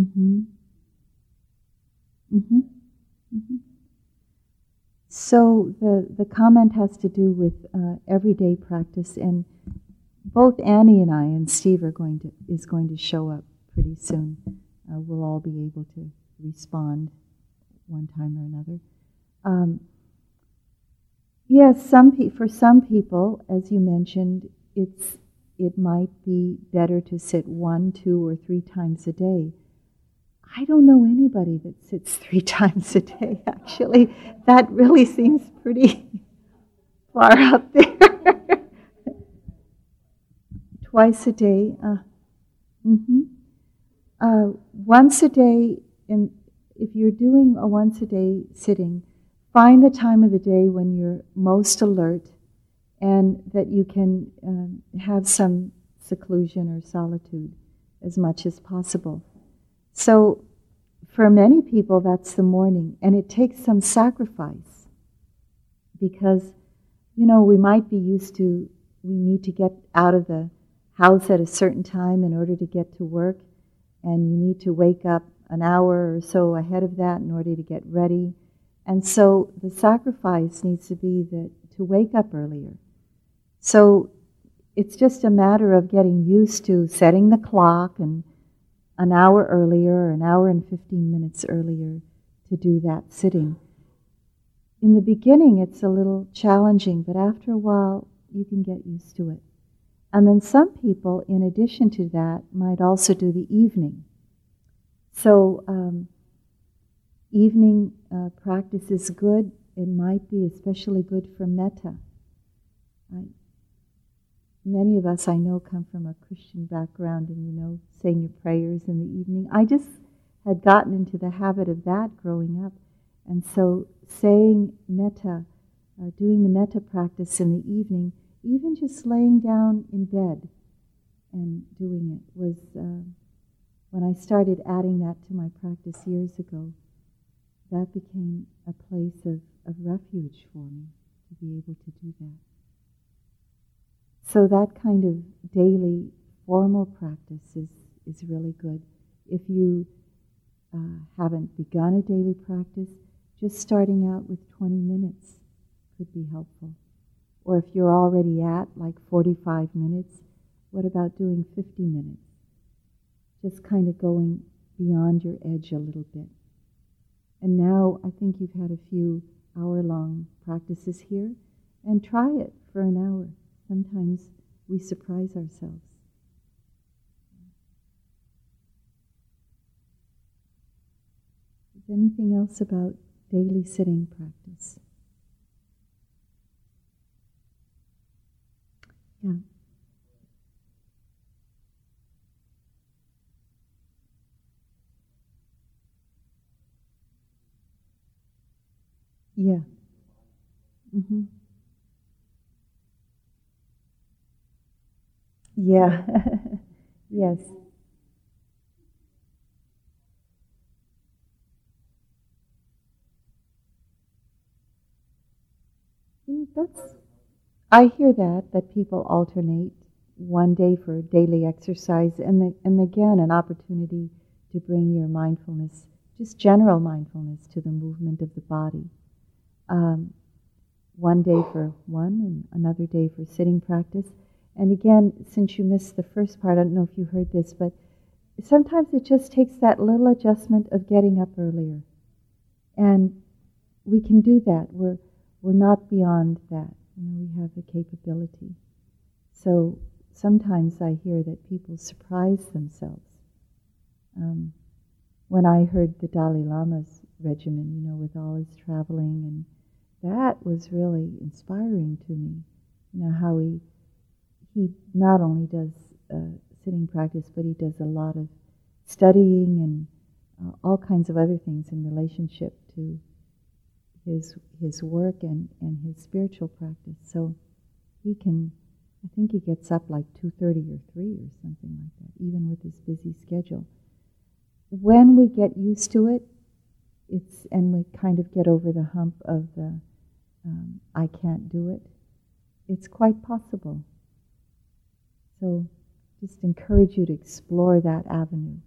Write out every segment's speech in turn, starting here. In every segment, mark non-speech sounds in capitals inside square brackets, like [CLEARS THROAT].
Mm-hmm. Mm-hmm. Mm-hmm. So the, the comment has to do with uh, everyday practice, and both Annie and I and Steve are going to is going to show up pretty soon. Uh, we'll all be able to respond one time or another. Um, yes, some pe- for some people, as you mentioned, it's it might be better to sit one, two, or three times a day. I don't know anybody that sits [LAUGHS] three times a day, actually. That really seems pretty [LAUGHS] far out there. [LAUGHS] Twice a day. Uh, mm-hmm. uh, once a day, in, if you're doing a once a day sitting, find the time of the day when you're most alert and that you can um, have some seclusion or solitude as much as possible. So, for many people, that's the morning, and it takes some sacrifice because, you know, we might be used to, we need to get out of the house at a certain time in order to get to work, and you need to wake up an hour or so ahead of that in order to get ready. And so the sacrifice needs to be that to wake up earlier. So it's just a matter of getting used to setting the clock and an hour earlier, an hour and 15 minutes earlier to do that sitting. In the beginning, it's a little challenging, but after a while, you can get used to it. And then some people, in addition to that, might also do the evening. So, um, evening uh, practice is good. It might be especially good for metta. Right? Many of us I know come from a Christian background and you know, saying your prayers in the evening. I just had gotten into the habit of that growing up. And so saying metta, uh, doing the metta practice in the evening, even just laying down in bed and doing it was uh, when I started adding that to my practice years ago, that became a place of, of refuge for me to be able to do that. So that kind of daily formal practice is, is really good. If you uh, haven't begun a daily practice, just starting out with 20 minutes could be helpful. Or if you're already at like 45 minutes, what about doing 50 minutes? Just kind of going beyond your edge a little bit. And now I think you've had a few hour long practices here, and try it for an hour sometimes we surprise ourselves. Is anything else about daily sitting practice? Yeah. Yeah. Mm-hmm. Yeah. [LAUGHS] yes. That's, I hear that, that people alternate one day for daily exercise and, the, and again an opportunity to bring your mindfulness, just general mindfulness, to the movement of the body. Um, one day for one and another day for sitting practice. And again, since you missed the first part, I don't know if you heard this, but sometimes it just takes that little adjustment of getting up earlier. And we can do that. We're, we're not beyond that. You know, we have the capability. So sometimes I hear that people surprise themselves. Um, when I heard the Dalai Lama's regimen, you know, with all his traveling, and that was really inspiring to me. You know, how he he not only does uh, sitting practice, but he does a lot of studying and uh, all kinds of other things in relationship to his his work and, and his spiritual practice. So he can, I think he gets up like two thirty or three or something like that, even with his busy schedule. When we get used to it, it's and we kind of get over the hump of the um, I can't do it. It's quite possible so just encourage you to explore that avenue.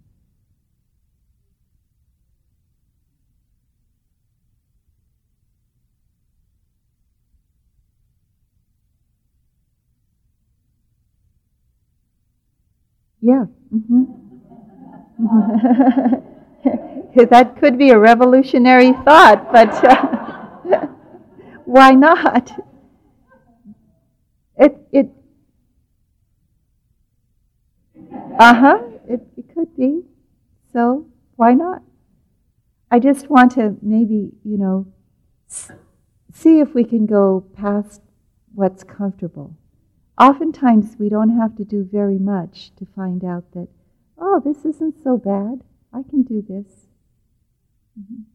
Yeah. Mm-hmm. [LAUGHS] that could be a revolutionary thought, but uh, [LAUGHS] why not? It, it, uh huh. It, it could be. So why not? I just want to maybe you know see if we can go past what's comfortable. Oftentimes we don't have to do very much to find out that oh this isn't so bad. I can do this. Mm-hmm.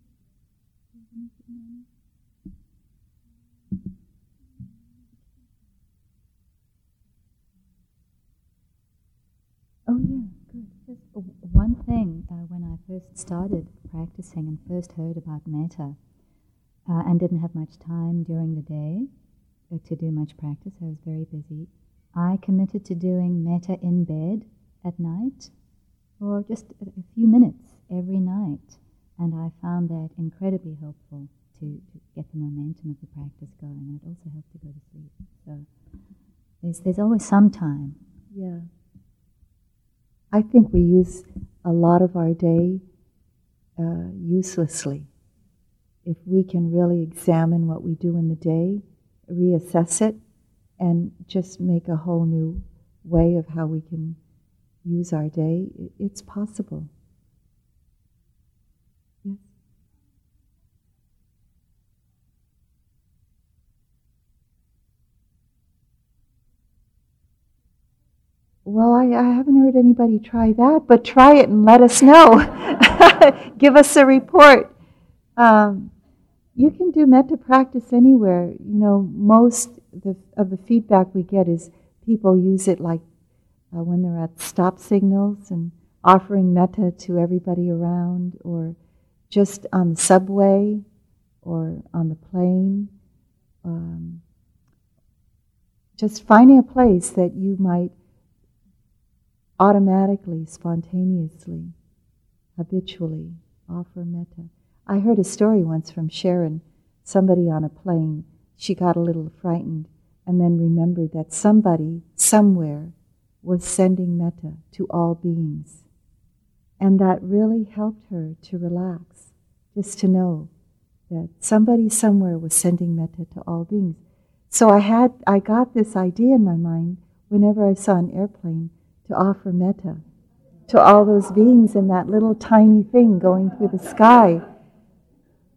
Oh, yeah, good. Just one thing uh, when I first started practicing and first heard about metta uh, and didn't have much time during the day uh, to do much practice, I was very busy. I committed to doing metta in bed at night for just a few minutes every night. And I found that incredibly helpful to, to get the momentum of the practice going. And it also helped to go to sleep. So there's, there's always some time. Yeah. I think we use a lot of our day uh, uselessly. If we can really examine what we do in the day, reassess it, and just make a whole new way of how we can use our day, it's possible. Well, I, I, haven't heard anybody try that, but try it and let us know. [LAUGHS] Give us a report. Um, you can do metta practice anywhere. You know, most the, of the feedback we get is people use it like uh, when they're at stop signals and offering metta to everybody around, or just on the subway or on the plane. Um, just finding a place that you might automatically, spontaneously, habitually offer metta. I heard a story once from Sharon, somebody on a plane. She got a little frightened and then remembered that somebody, somewhere, was sending metta to all beings. And that really helped her to relax, just to know that somebody somewhere was sending metta to all beings. So I had I got this idea in my mind whenever I saw an airplane to offer metta to all those beings in that little tiny thing going through the sky.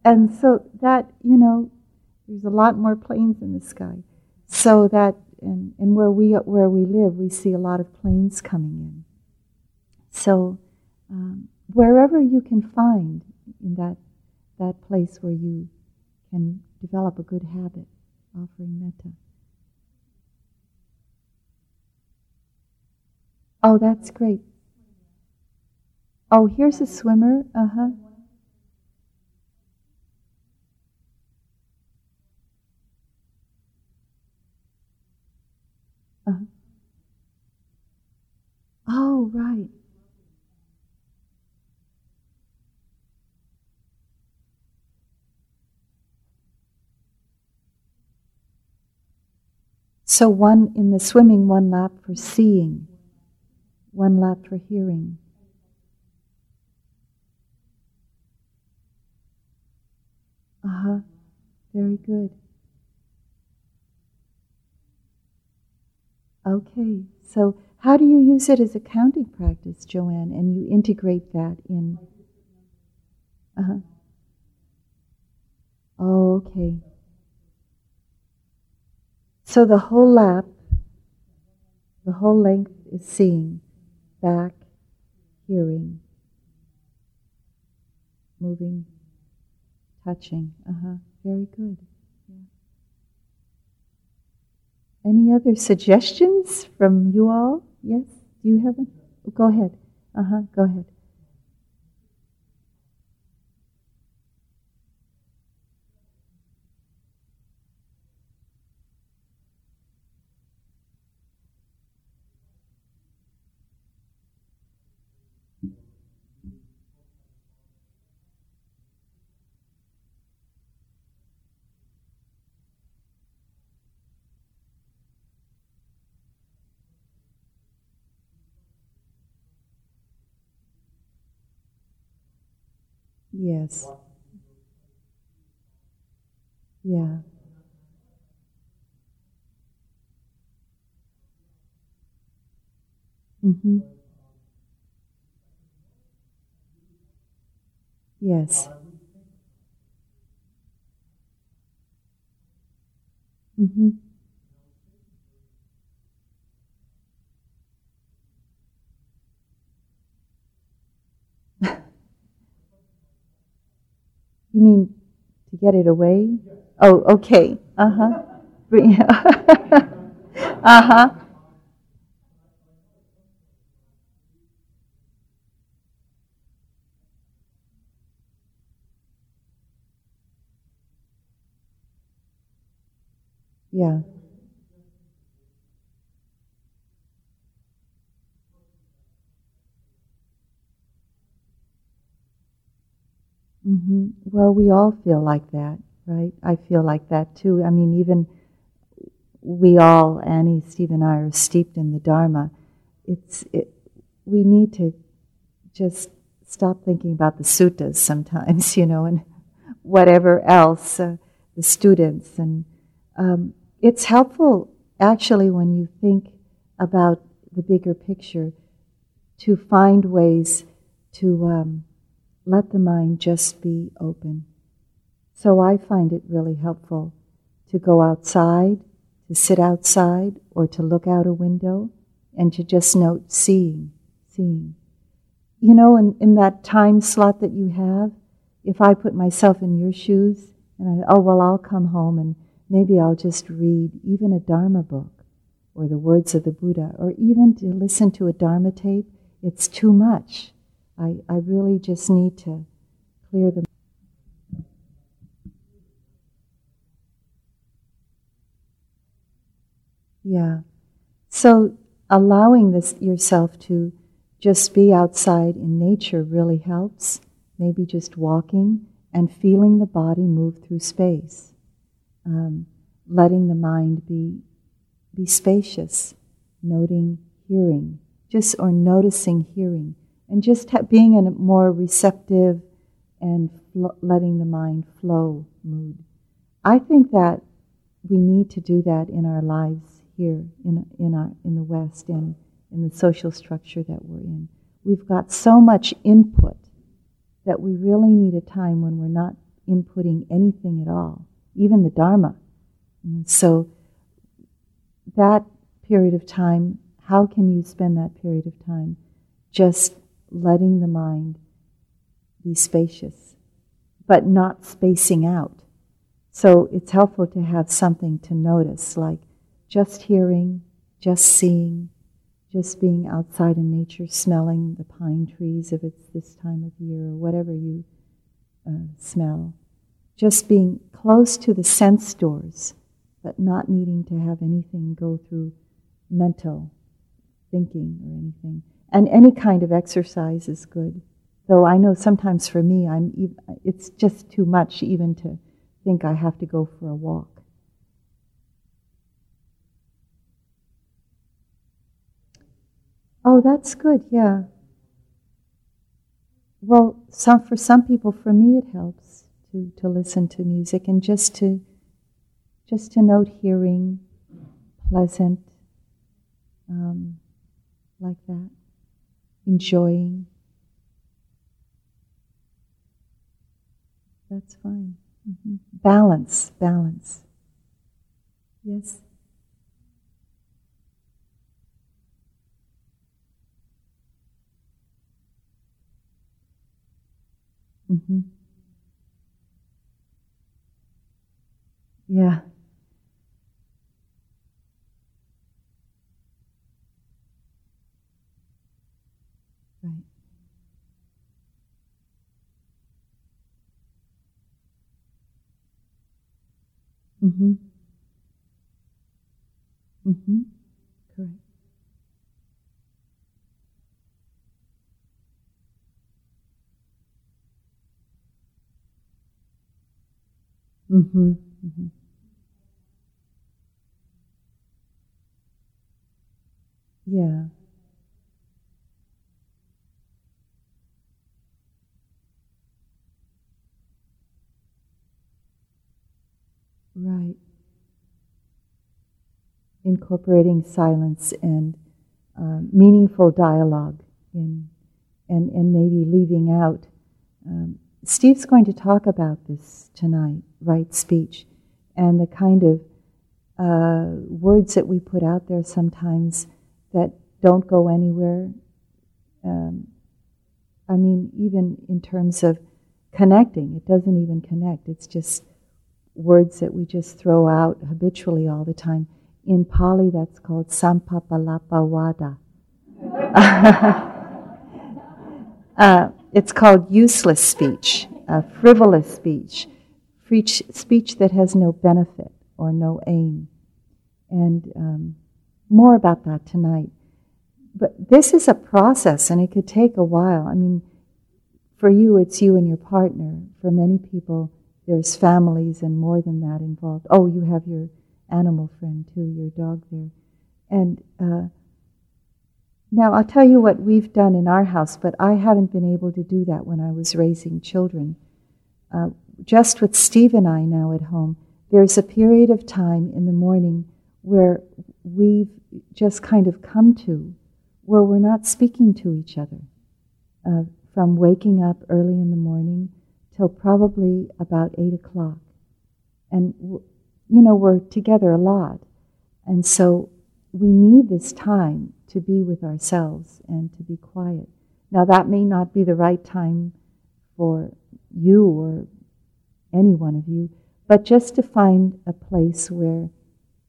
And so that, you know, there's a lot more planes in the sky. So that, and, and where, we, where we live, we see a lot of planes coming in. So um, wherever you can find in that, that place where you can develop a good habit, offering metta. Oh, that's great. Oh, here's a swimmer. Uh huh. Uh-huh. Oh, right. So, one in the swimming, one lap for seeing one lap for hearing. Uh huh. Very good. Okay, so how do you use it as a counting practice, Joanne? And you integrate that in. Uh huh. Oh, okay. So the whole lap, the whole length is seeing back, hearing, moving, touching. Uh huh. Very good. Yeah. Any other suggestions from you all? Yes? Do you have one? Go ahead. Uh huh. Go ahead. Yes. Yeah. Mm-hmm. Yes. Mm-hmm. You mean to get it away? Oh, okay. Uh huh. uh huh. Yeah. [LAUGHS] Mm-hmm. Well, we all feel like that, right? I feel like that too. I mean, even we all, Annie, Steve, and I, are steeped in the Dharma. It's it, we need to just stop thinking about the suttas sometimes, [LAUGHS] you know, and whatever else, uh, the students, and um, it's helpful actually when you think about the bigger picture to find ways to um, let the mind just be open. So I find it really helpful to go outside, to sit outside, or to look out a window and to just note seeing, seeing. You know, in, in that time slot that you have, if I put myself in your shoes and I, oh, well, I'll come home and maybe I'll just read even a Dharma book or the words of the Buddha, or even to listen to a Dharma tape, it's too much. I, I really just need to clear the Yeah. So allowing this yourself to just be outside in nature really helps. Maybe just walking and feeling the body move through space um, letting the mind be be spacious, noting hearing, just or noticing hearing, and just ha- being in a more receptive and fl- letting the mind flow mood. I think that we need to do that in our lives here in in our in the West and in the social structure that we're in. We've got so much input that we really need a time when we're not inputting anything at all even the Dharma. And so, that period of time, how can you spend that period of time just letting the mind be spacious, but not spacing out? So, it's helpful to have something to notice, like just hearing, just seeing, just being outside in nature, smelling the pine trees if it's this time of year, or whatever you uh, smell just being close to the sense doors, but not needing to have anything go through mental thinking or anything. And any kind of exercise is good. Though I know sometimes for me, I'm it's just too much even to think I have to go for a walk. Oh, that's good. Yeah. Well, some for some people, for me, it helps to, to listen to music and just to just to note hearing, pleasant, um, like that, enjoying. That's fine. Mm-hmm. Balance, balance. Yes. Mm-hmm. Yeah. Right. Mm-hmm. Mm-hmm. Correct. Mm-hmm. Mm-hmm. Yeah. Right. Incorporating silence and uh, meaningful dialogue in, and, and maybe leaving out. Um, Steve's going to talk about this tonight, right speech, and the kind of uh, words that we put out there sometimes that don't go anywhere. Um, I mean, even in terms of connecting, it doesn't even connect. It's just words that we just throw out habitually all the time. In Pali, that's called samphappalapa [LAUGHS] uh, it's called useless speech, frivolous speech, speech that has no benefit or no aim. And um, more about that tonight. But this is a process and it could take a while. I mean, for you, it's you and your partner. For many people, there's families and more than that involved. Oh, you have your animal friend too, your dog there. And uh, now I'll tell you what we've done in our house, but I haven't been able to do that when I was raising children. Uh, just with Steve and I now at home, there's a period of time in the morning where we've just kind of come to where we're not speaking to each other. Uh, from waking up early in the morning till probably about 8 o'clock. And, you know, we're together a lot. And so we need this time to be with ourselves and to be quiet. Now, that may not be the right time for you or any one of you, but just to find a place where,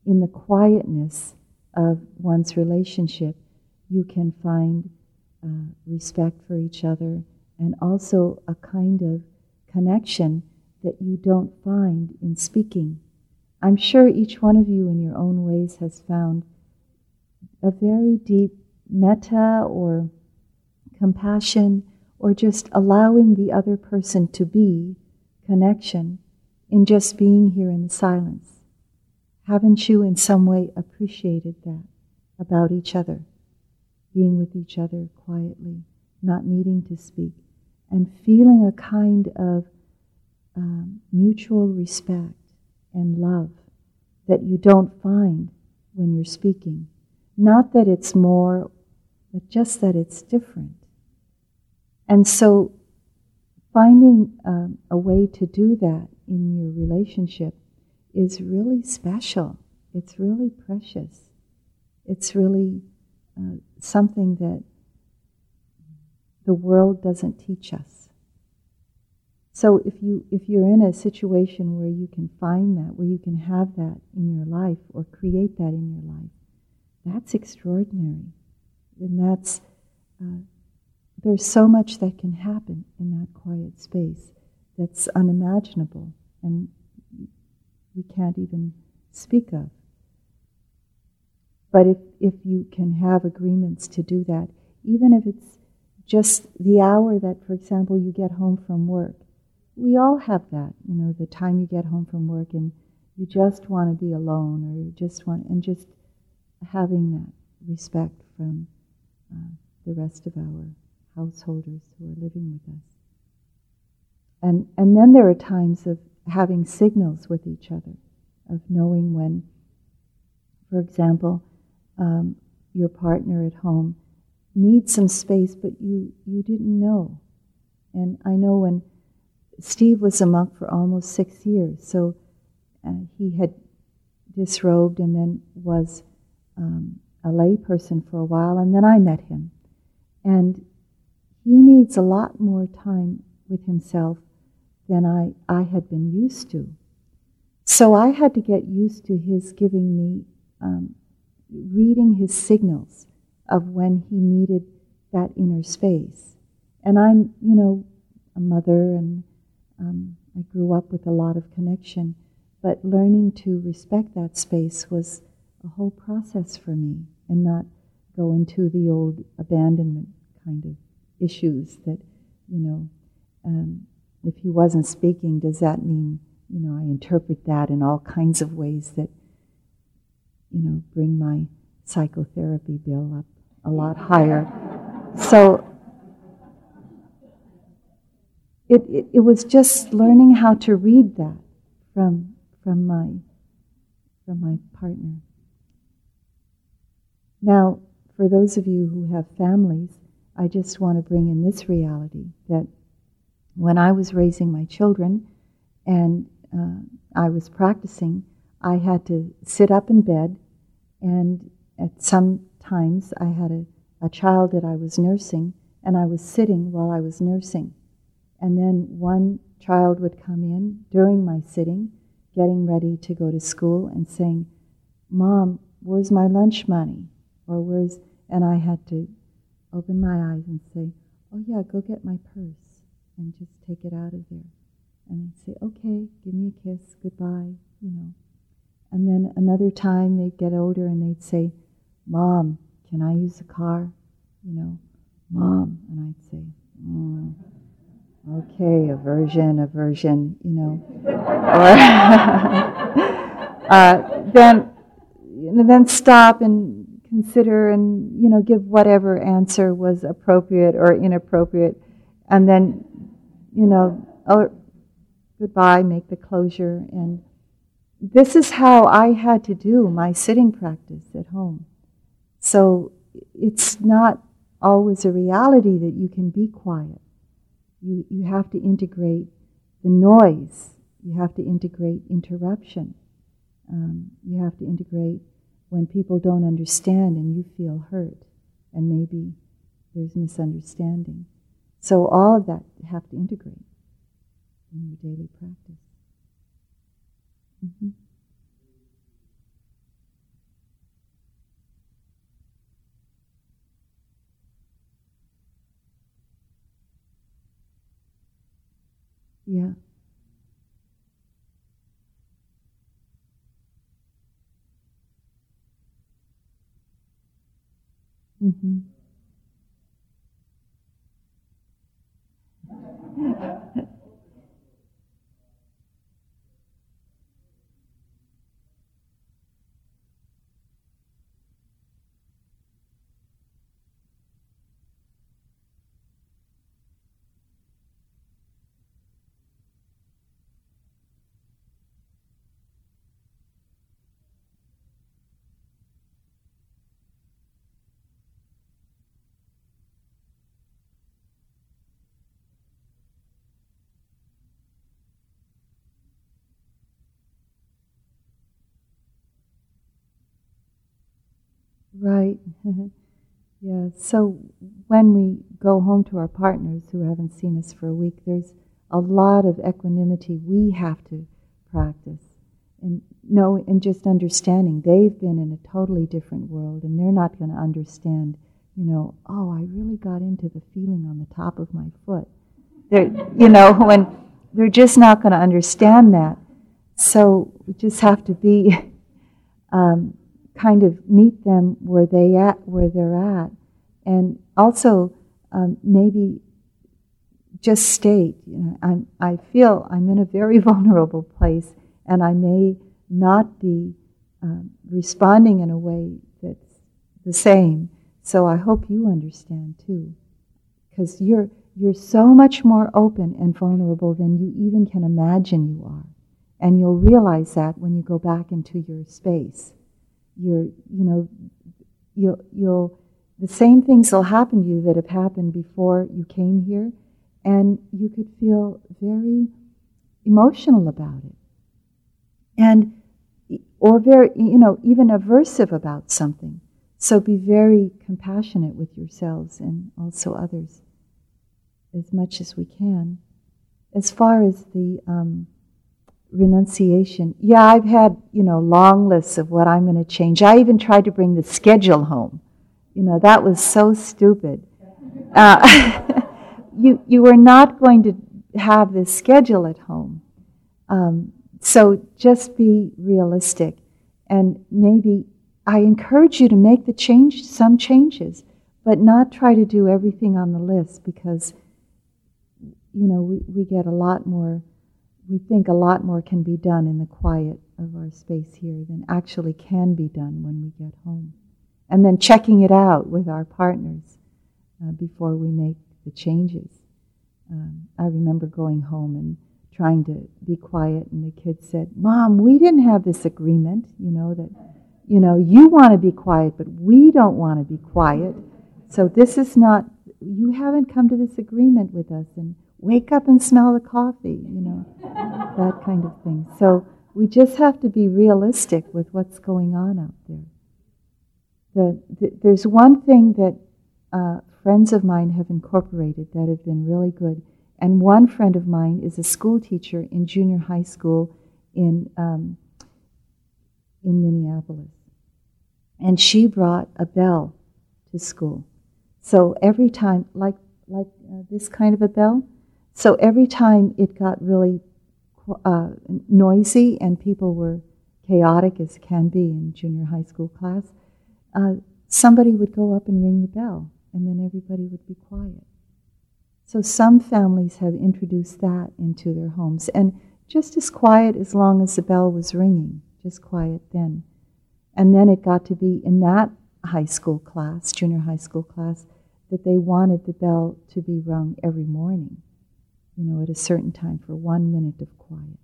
in the quietness of one's relationship, you can find uh, respect for each other and also a kind of connection that you don't find in speaking. I'm sure each one of you, in your own ways, has found a very deep metta or compassion or just allowing the other person to be connection in just being here in the silence. Haven't you in some way appreciated that about each other? Being with each other quietly, not needing to speak, and feeling a kind of um, mutual respect and love that you don't find when you're speaking. Not that it's more, but just that it's different. And so, finding um, a way to do that in your relationship is really special. It's really precious. It's really uh, something that the world doesn't teach us. So if you if you're in a situation where you can find that, where you can have that in your life or create that in your life, that's extraordinary. And that's uh, there's so much that can happen in that quiet space that's unimaginable and we can't even speak of. But if, if you can have agreements to do that, even if it's just the hour that, for example, you get home from work. We all have that, you know, the time you get home from work and you just want to be alone or you just want, and just having that respect from uh, the rest of our householders who are living with us. And, and then there are times of having signals with each other, of knowing when, for example, um, your partner at home need some space, but you, you didn't know. And I know when Steve was a monk for almost six years, so uh, he had disrobed and then was um, a lay person for a while, and then I met him. And he needs a lot more time with himself than I, I had been used to. So I had to get used to his giving me, um, reading his signals of when he needed that inner space. And I'm, you know, a mother and um, I grew up with a lot of connection, but learning to respect that space was a whole process for me and not go into the old abandonment kind of issues that, you know, um, if he wasn't speaking, does that mean, you know, I interpret that in all kinds of ways that, you know, bring my psychotherapy bill up a lot higher. So it, it, it, was just learning how to read that from, from, my, from my partner. Now, for those of you who have families, I just want to bring in this reality that when I was raising my children and uh, I was practicing, I had to sit up in bed, and at some times I had a, a child that I was nursing, and I was sitting while I was nursing. And then one child would come in during my sitting, getting ready to go to school, and saying, Mom, where's my lunch money? Or where's, and I had to open my eyes and say, Oh, yeah, go get my purse and just take it out of there. And they'd say, Okay, give me a kiss, goodbye, you know. And then another time they'd get older and they'd say, Mom, can I use the car? You know, Mom. And I'd say, mm, Okay, aversion, aversion, you know. or [LAUGHS] uh, then, then stop and consider and you know give whatever answer was appropriate or inappropriate, and then you know oh, goodbye, make the closure, and this is how I had to do my sitting practice at home. So it's not always a reality that you can be quiet. You, you have to integrate the noise, you have to integrate interruption, um, you have to integrate when people don't understand and you feel hurt, and maybe there's misunderstanding. So all of that you have to integrate in your daily practice. Mm-hmm. Yeah. Mm-hmm. [LAUGHS] Right. [LAUGHS] yeah. So when we go home to our partners who haven't seen us for a week, there's a lot of equanimity we have to practice. And know and just understanding they've been in a totally different world and they're not going to understand, you know, oh, I really got into the feeling on the top of my foot. They're, you know, [LAUGHS] when they're just not going to understand that. So we just have to be [LAUGHS] um, kind of meet them where they at where they're at, and also um, maybe just state, you know, I'm, I feel I'm in a very [LAUGHS] vulnerable place, and I may not be um, responding in a way that's the same. So I hope you understand too, because you're you're so much more open and vulnerable than you even can imagine you are, and you'll realize that when you go back into your space you're, you know, you'll, you'll, the same things will happen to you that have happened before you came here, and you could feel very emotional about it. And, or very, you know, even aversive about something. So be very compassionate with yourselves and also others as much as we can. As far as the um, renunciation. Yeah, I've had, you know, long lists of what I'm going to change. I even tried to bring the schedule home. You know, that was so stupid. [LAUGHS] Uh, [LAUGHS] you, you are not going to have this schedule at home. Um, so just be realistic. And maybe I encourage you to make the change, some changes, but not try to do everything on the list because, you know, we, we get a lot more we think a lot more can be done in the quiet of our space here than actually can be done when we get home. And then checking it out with our partners uh, before we make the changes. Um, I remember going home and trying to be quiet, and the kids said, Mom, we didn't have this agreement, you know, that you know, you want to be quiet, but we don't want to be quiet. So this is not, you haven't come to this agreement with us, and wake up and smell the coffee, you know, that kind of thing. So we just have to be realistic with what's going on out there. The, the, there's one thing that uh, friends of mine have incorporated that have been really good. And one friend of mine is a school teacher in junior high school in, um, in Minneapolis. And she brought a bell to school. So every time, like, like uh, this kind of a bell, so every time it got really uh, noisy and people were chaotic as can be in junior high school class, uh, somebody would go up and ring the bell and then everybody would be quiet. So some families have introduced that into their homes and just as quiet as long as the bell was ringing, just quiet then. And then it got to be in that high school class, junior high school class, that they wanted the bell to be rung every morning, you know, at a certain time for one minute of quiet.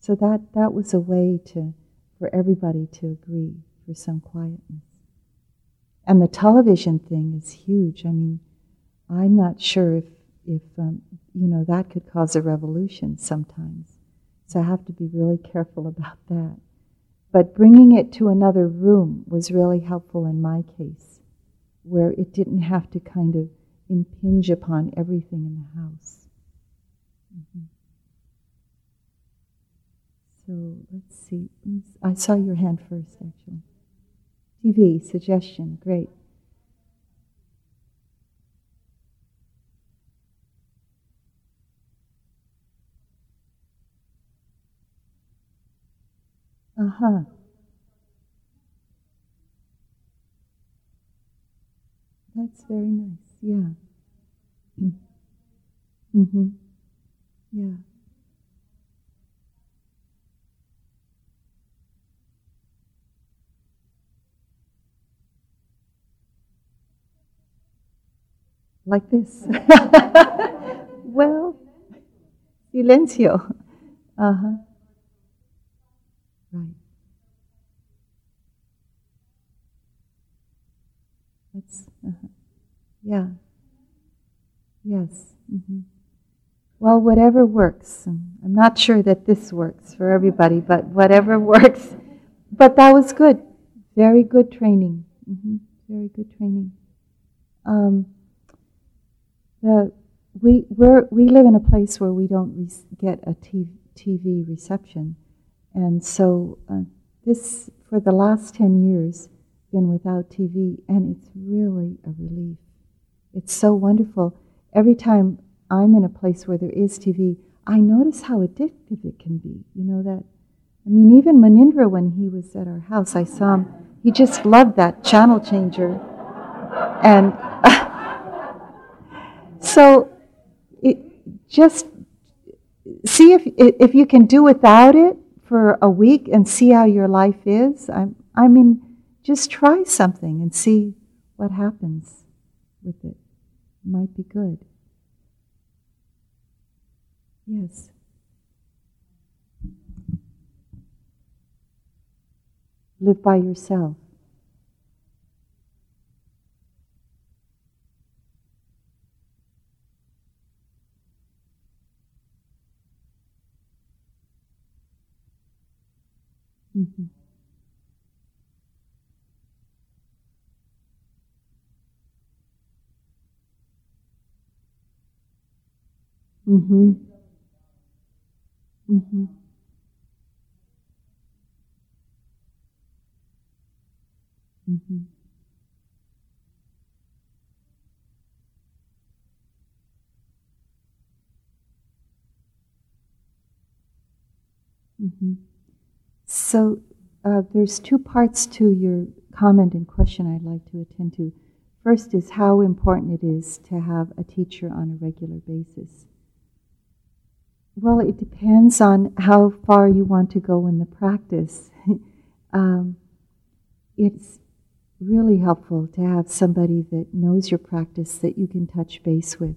So that, that was a way to, for everybody to agree for some quietness. And the television thing is huge. I mean, I'm not sure if, if um, you know, that could cause a revolution sometimes. So I have to be really careful about that. But bringing it to another room was really helpful in my case, where it didn't have to kind of impinge upon everything in the house. Mm-hmm. So let's see. I saw your hand first, actually. TV suggestion, great. Uh huh. That's very nice. Yeah. [CLEARS THROAT] mm-hmm. Yeah. like this. [LAUGHS] well, silencio. Uh huh. Right. That's, uh-huh. yeah. Yes. Mm-hmm. Well, whatever works. I'm not sure that this works for everybody, but whatever [LAUGHS] works. But that was good. Very good training. Mm-hmm. Very good training. Um, the, we, we live in a place where we don't re- get a TV, TV reception. And so uh, this, for the last 10 years, been without TV, and it's really a relief. It's so wonderful. Every time I'm in a place where there is TV, I notice how addictive it can be. You know that? I mean, even Munindra, when he was at our house, I saw him, he just loved that channel changer. And [LAUGHS] So it, just see if, if you can do without it for a week and see how your life is. I, I mean, just try something and see what happens with it. it might be good. Yes. Live by yourself. Mm-hmm. Mm-hmm. Mm-hmm. Mm-hmm. Mm-hmm. So uh, there's two parts to your comment and question I'd like to attend to. First is how important it is to have a teacher on a regular basis. Well, it depends on how far you want to go in the practice. [LAUGHS] um, it's really helpful to have somebody that knows your practice that you can touch base with.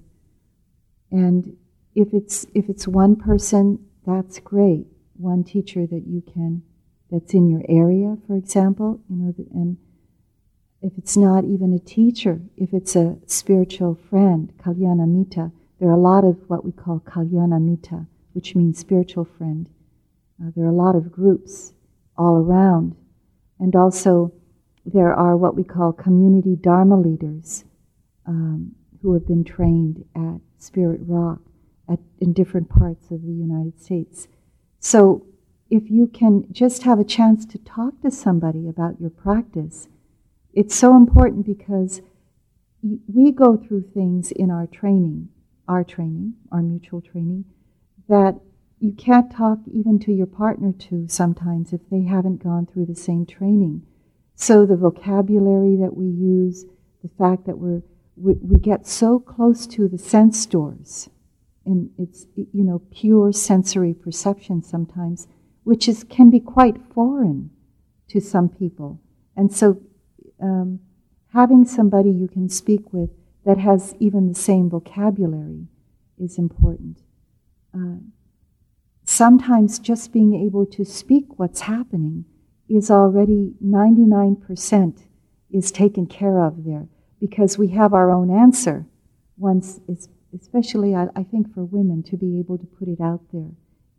And if it's if it's one person, that's great one teacher that you can that's in your area, for example, you know, and if it's not even a teacher, if it's a spiritual friend, kalyanamitta, there are a lot of what we call kalyanamitta, which means spiritual friend. Uh, there are a lot of groups all around. And also, there are what we call community Dharma leaders um, who have been trained at Spirit Rock at, in different parts of the United States. So, if you can just have a chance to talk to somebody about your practice, it's so important because we go through things in our training, our training, our mutual training, that you can't talk even to your partner to sometimes if they haven't gone through the same training. So the vocabulary that we use, the fact that we're, we, we get so close to the sense doors, and it's you know pure sensory perception sometimes, which is can be quite foreign to some people, and so um, having somebody you can speak with that has even the same vocabulary is important. Uh, sometimes just being able to speak what's happening is already 99% is taken care of there because we have our own answer once it's especially I, I, think for women to be able to put it out there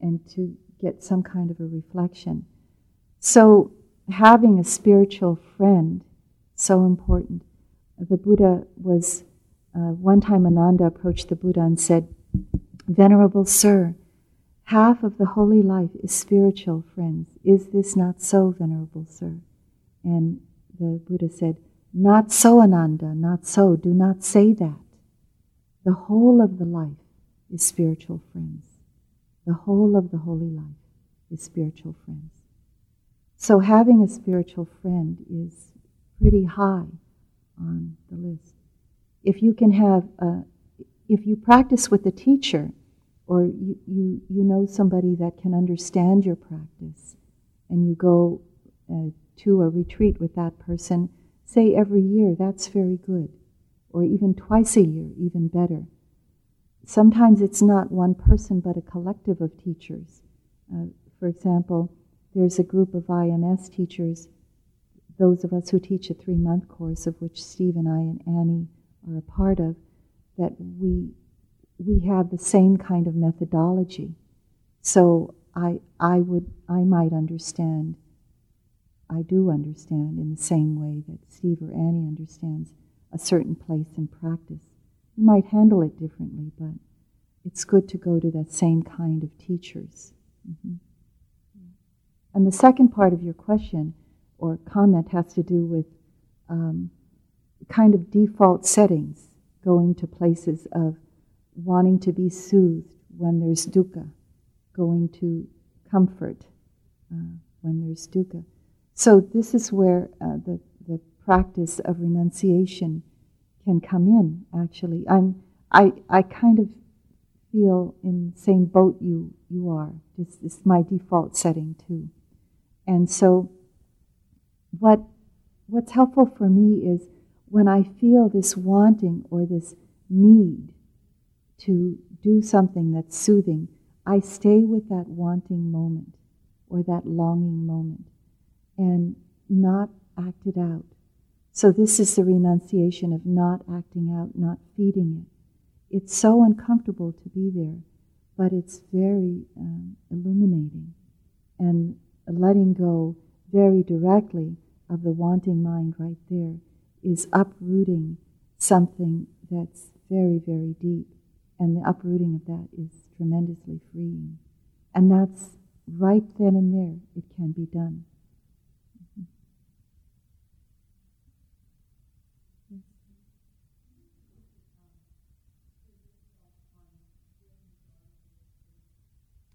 and to get some kind of a reflection so having a spiritual friend so important the buddha was uh, one time ananda approached the buddha and said venerable sir Half of the holy life is spiritual, friends. Is this not so, Venerable Sir? And the Buddha said, Not so, Ananda, not so. Do not say that. The whole of the life is spiritual, friends. The whole of the holy life is spiritual, friends. So having a spiritual friend is pretty high on the list. If you can have, a, if you practice with a teacher, or you, you, you know somebody that can understand your practice and you go uh, to a retreat with that person, say every year, that's very good. Or even twice a year, even better. Sometimes it's not one person, but a collective of teachers. Uh, for example, there's a group of IMS teachers, those of us who teach a three month course, of which Steve and I and Annie are a part of, that we we have the same kind of methodology. So I, I would, I might understand, I do understand in the same way that Steve or Annie understands a certain place in practice. We might handle it differently, but it's good to go to that same kind of teachers. Mm-hmm. And the second part of your question or comment has to do with um, kind of default settings, going to places of wanting to be soothed when there's dukkha, going to comfort uh, when there's dukkha. So this is where uh, the, the practice of renunciation can come in, actually. I'm, I, I kind of feel in the same boat you, you are. This, this is my default setting too. And so what, what's helpful for me is when I feel this wanting or this need to do something that's soothing, I stay with that wanting moment or that longing moment and not act it out. So, this is the renunciation of not acting out, not feeding it. It's so uncomfortable to be there, but it's very um, illuminating. And letting go very directly of the wanting mind right there is uprooting something that's very, very deep. And the uprooting of that is tremendously freeing. And that's right then and there, it can be done.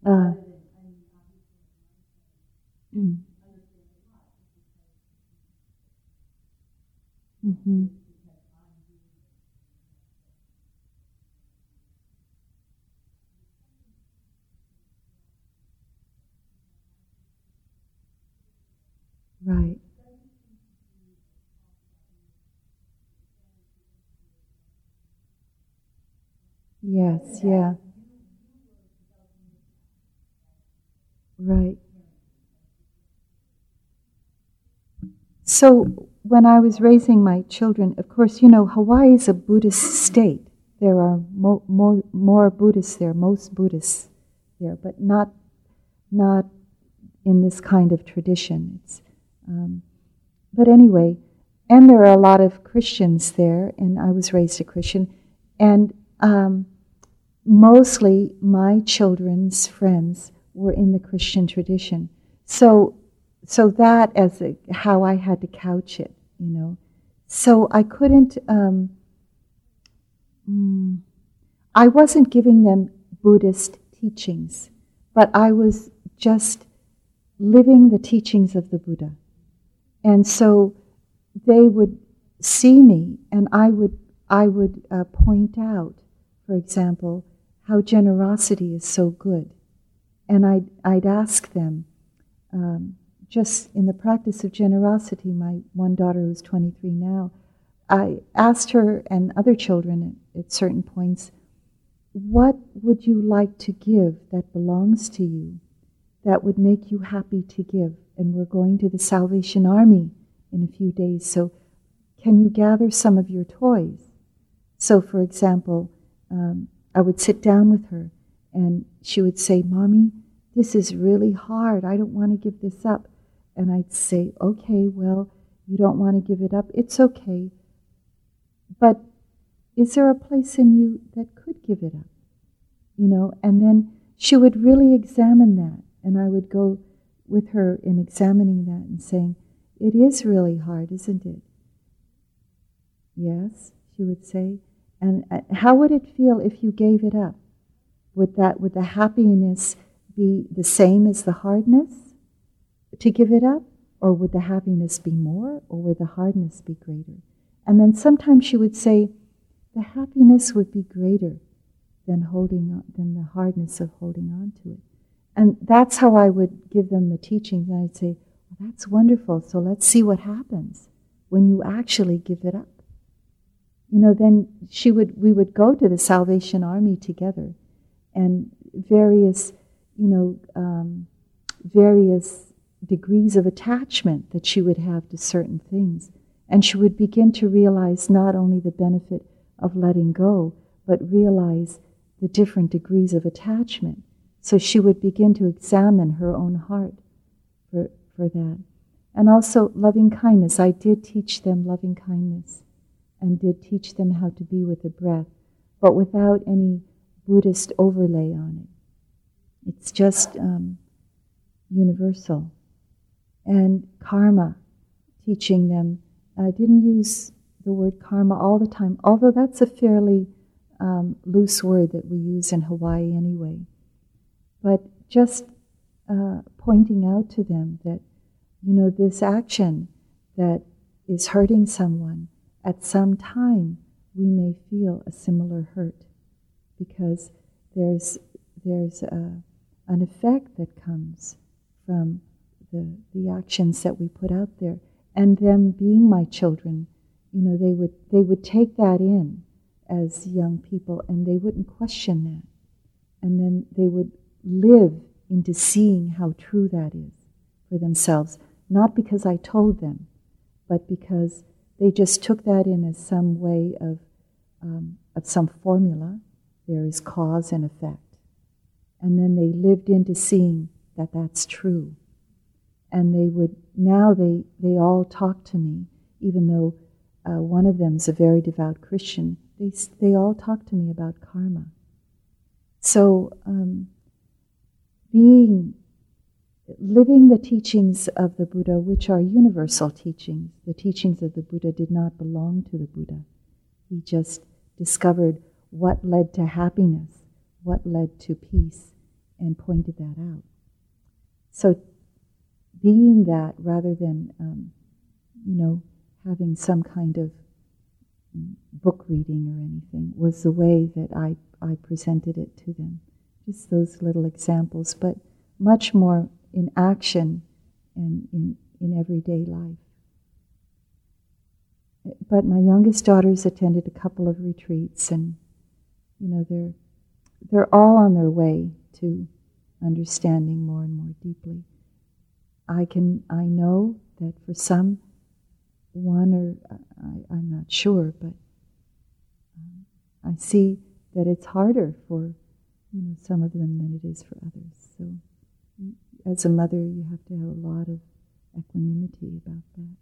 Uh, mm. Mm-hmm. Right. Yes, yeah. Right. So when I was raising my children, of course, you know, Hawaii is a Buddhist state. There are mo- mo- more Buddhists there, most Buddhists there, but not not in this kind of tradition. Um, but anyway, and there are a lot of Christians there, and I was raised a Christian, and um, mostly my children's friends were in the Christian tradition. So, so that as a, how I had to couch it, you know. So I couldn't. Um, mm, I wasn't giving them Buddhist teachings, but I was just living the teachings of the Buddha. And so they would see me, and I would, I would uh, point out, for example, how generosity is so good. And I'd, I'd ask them, um, just in the practice of generosity, my one daughter who's 23 now, I asked her and other children at, at certain points, what would you like to give that belongs to you that would make you happy to give? And we're going to the Salvation Army in a few days, so can you gather some of your toys? So, for example, um, I would sit down with her and she would say, Mommy, this is really hard. I don't want to give this up. And I'd say, Okay, well, you don't want to give it up. It's okay. But is there a place in you that could give it up? You know, and then she would really examine that. And I would go with her in examining that and saying, It is really hard, isn't it? Yes, she would say. And uh, how would it feel if you gave it up? Would that would the happiness be the same as the hardness to give it up? Or would the happiness be more? Or would the hardness be greater? And then sometimes she would say, the happiness would be greater than holding on, than the hardness of holding on to it. And that's how I would give them the teachings. And I'd say, well, that's wonderful. So let's see what happens when you actually give it up you know, then she would, we would go to the Salvation Army together, and various, you know, um, various degrees of attachment that she would have to certain things, and she would begin to realize not only the benefit of letting go, but realize the different degrees of attachment. So she would begin to examine her own heart for, for that. And also loving kindness. I did teach them loving kindness and did teach them how to be with the breath, but without any Buddhist overlay on it. It's just um, universal. And karma, teaching them. I didn't use the word karma all the time, although that's a fairly um, loose word that we use in Hawaii anyway. But just uh, pointing out to them that, you know, this action that is hurting someone at some time we may feel a similar hurt because there's, there's a, an effect that comes from the, the actions that we put out there. And them being my children, you know, they would, they would take that in as young people and they wouldn't question that. And then they would live into seeing how true that is for themselves, not because I told them, but because they just took that in as some way of, um, of some formula. There is cause and effect. And then they lived into seeing that that's true. And they would, now they, they all talk to me, even though uh, one of them is a very devout Christian, they, they all talk to me about karma. So, um, being living the teachings of the Buddha, which are universal teachings. The teachings of the Buddha did not belong to the Buddha. He just discovered what led to happiness, what led to peace, and pointed that out. So, being that rather than, um, you know, having some kind of book reading or anything was the way that I, I presented it to them. Just those little examples, but much more in action and in, in everyday life. But my youngest daughters attended a couple of retreats, and you know they're they're all on their way to understanding more and more deeply. I can I know that for some one or I, am not sure, but um, I see that it's harder for you know some of them than it is for others. So, as a mother, you have to have a lot of equanimity about that.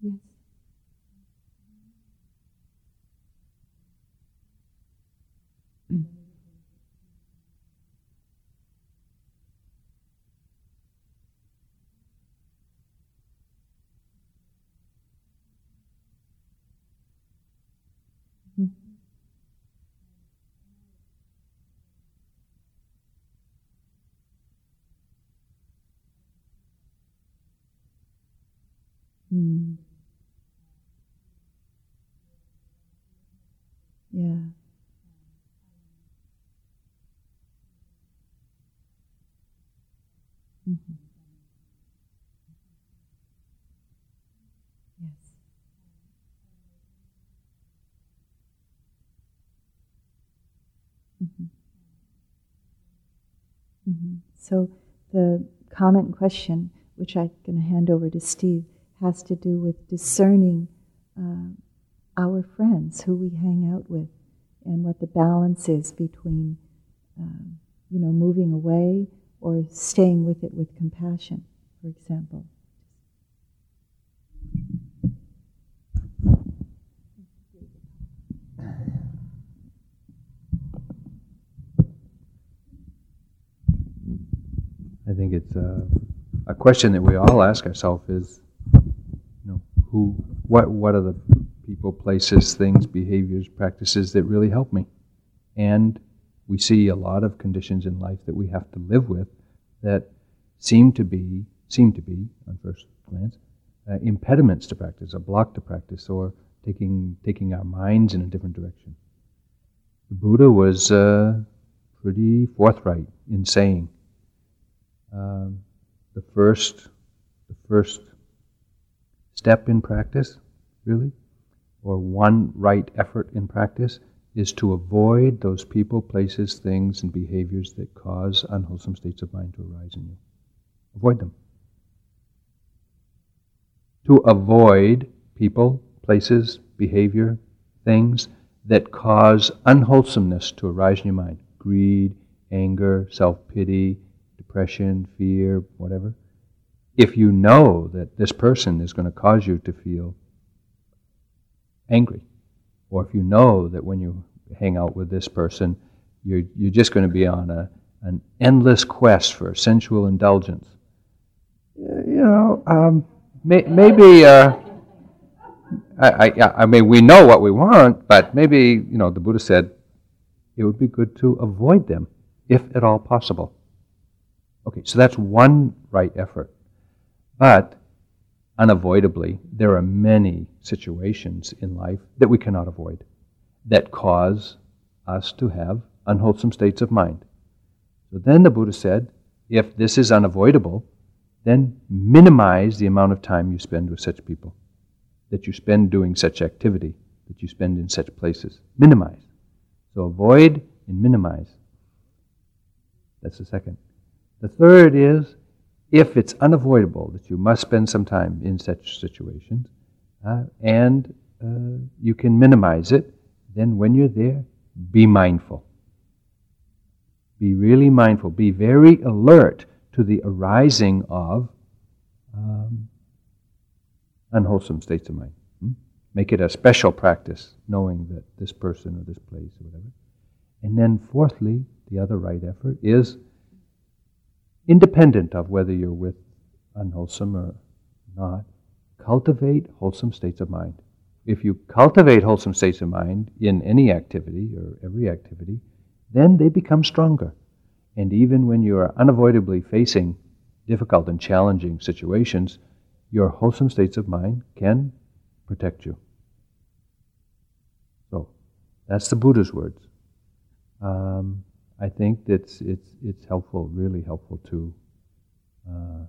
Yes. Mm. Yeah. Mm-hmm. Yes. Mm-hmm. Mm-hmm. So the comment question, which I'm going to hand over to Steve, has to do with discerning uh, our friends who we hang out with and what the balance is between, um, you know, moving away or staying with it with compassion, for example. I think it's a, a question that we all ask ourselves is who, what, what are the people, places, things, behaviors, practices that really help me? And we see a lot of conditions in life that we have to live with that seem to be, seem to be, on first glance, uh, impediments to practice, a block to practice, or taking, taking our minds in a different direction. The Buddha was uh, pretty forthright in saying uh, the first, the first step in practice, really, or one right effort in practice, is to avoid those people, places, things, and behaviors that cause unwholesome states of mind to arise in you. Avoid them. To avoid people, places, behavior, things that cause unwholesomeness to arise in your mind greed, anger, self pity, depression, fear, whatever if you know that this person is going to cause you to feel angry, or if you know that when you hang out with this person, you're, you're just going to be on a, an endless quest for sensual indulgence, you know, um, may, maybe. Uh, I, I, I mean, we know what we want, but maybe, you know, the Buddha said it would be good to avoid them, if at all possible. Okay, so that's one right effort. But unavoidably, there are many situations in life that we cannot avoid that cause us to have unwholesome states of mind. So then the Buddha said, if this is unavoidable, then minimize the amount of time you spend with such people, that you spend doing such activity, that you spend in such places. Minimize. So avoid and minimize. That's the second. The third is if it's unavoidable that you must spend some time in such situations, uh, and uh, you can minimize it, then when you're there, be mindful. Be really mindful. Be very alert to the arising of um, unwholesome states of mind. Hmm? Make it a special practice, knowing that this person or this place or whatever. And then, fourthly, the other right effort is independent of whether you're with unwholesome or not, cultivate wholesome states of mind. If you cultivate wholesome states of mind in any activity or every activity, then they become stronger. And even when you are unavoidably facing difficult and challenging situations, your wholesome states of mind can protect you. So, that's the Buddha's words. Um, I think that it's, it's helpful, really helpful to uh,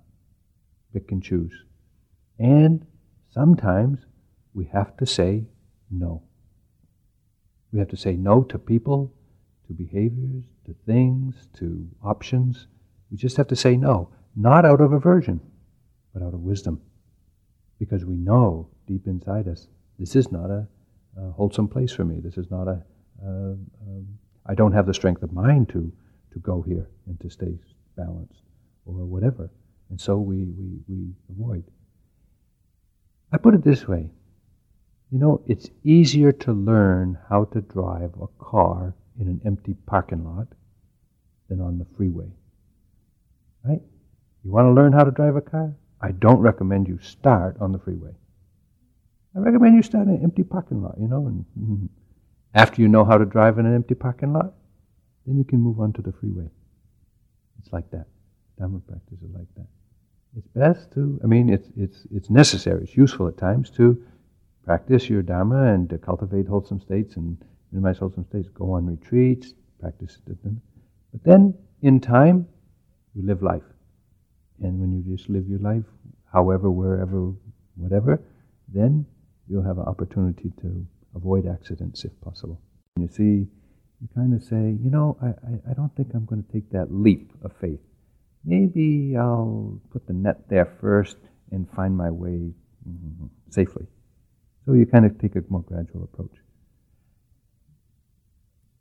pick and choose. And sometimes we have to say no. We have to say no to people, to behaviors, to things, to options We just have to say no, not out of aversion, but out of wisdom. Because we know deep inside us, this is not a, a wholesome place for me. This is not a. a, a I don't have the strength of mind to, to go here and to stay balanced or whatever. And so we, we, we avoid. I put it this way you know, it's easier to learn how to drive a car in an empty parking lot than on the freeway. Right? You want to learn how to drive a car? I don't recommend you start on the freeway. I recommend you start in an empty parking lot, you know, and mm, after you know how to drive in an empty parking lot, then you can move on to the freeway. It's like that. Dharma practice is like that. It's best to, I mean, it's, it's, it's necessary, it's useful at times to practice your Dharma and to cultivate wholesome states and minimize wholesome states. Go on retreats, practice. But then, in time, you live life. And when you just live your life, however, wherever, whatever, then you'll have an opportunity to avoid accidents if possible. You see, you kind of say, you know, I, I, I don't think I'm going to take that leap of faith. Maybe I'll put the net there first and find my way mm-hmm, safely. So you kind of take a more gradual approach.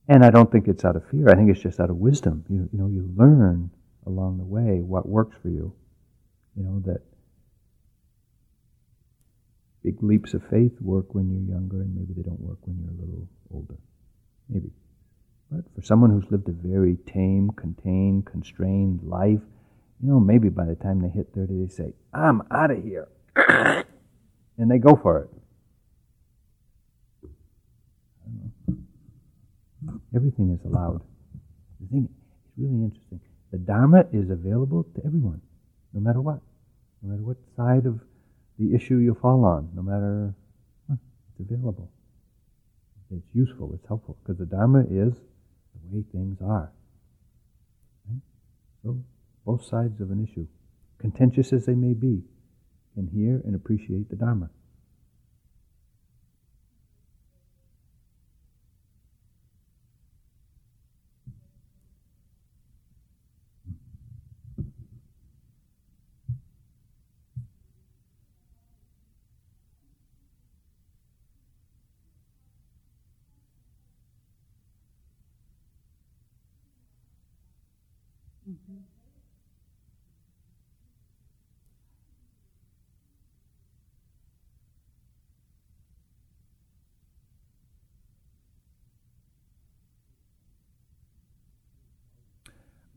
And I don't think it's out of fear. I think it's just out of wisdom. You, you know, you learn along the way what works for you. You know, that big leaps of faith work when you're younger and maybe they don't work when you're a little older. Maybe. But for someone who's lived a very tame, contained, constrained life, you know, maybe by the time they hit 30, they say, I'm out of here. [COUGHS] and they go for it. I don't know. Everything is allowed. The thing is really interesting. The Dharma is available to everyone, no matter what. No matter what side of the issue you fall on, no matter, huh, it's available. It's useful, it's helpful, because the Dharma is the way things are. Right? So, both sides of an issue, contentious as they may be, can hear and appreciate the Dharma.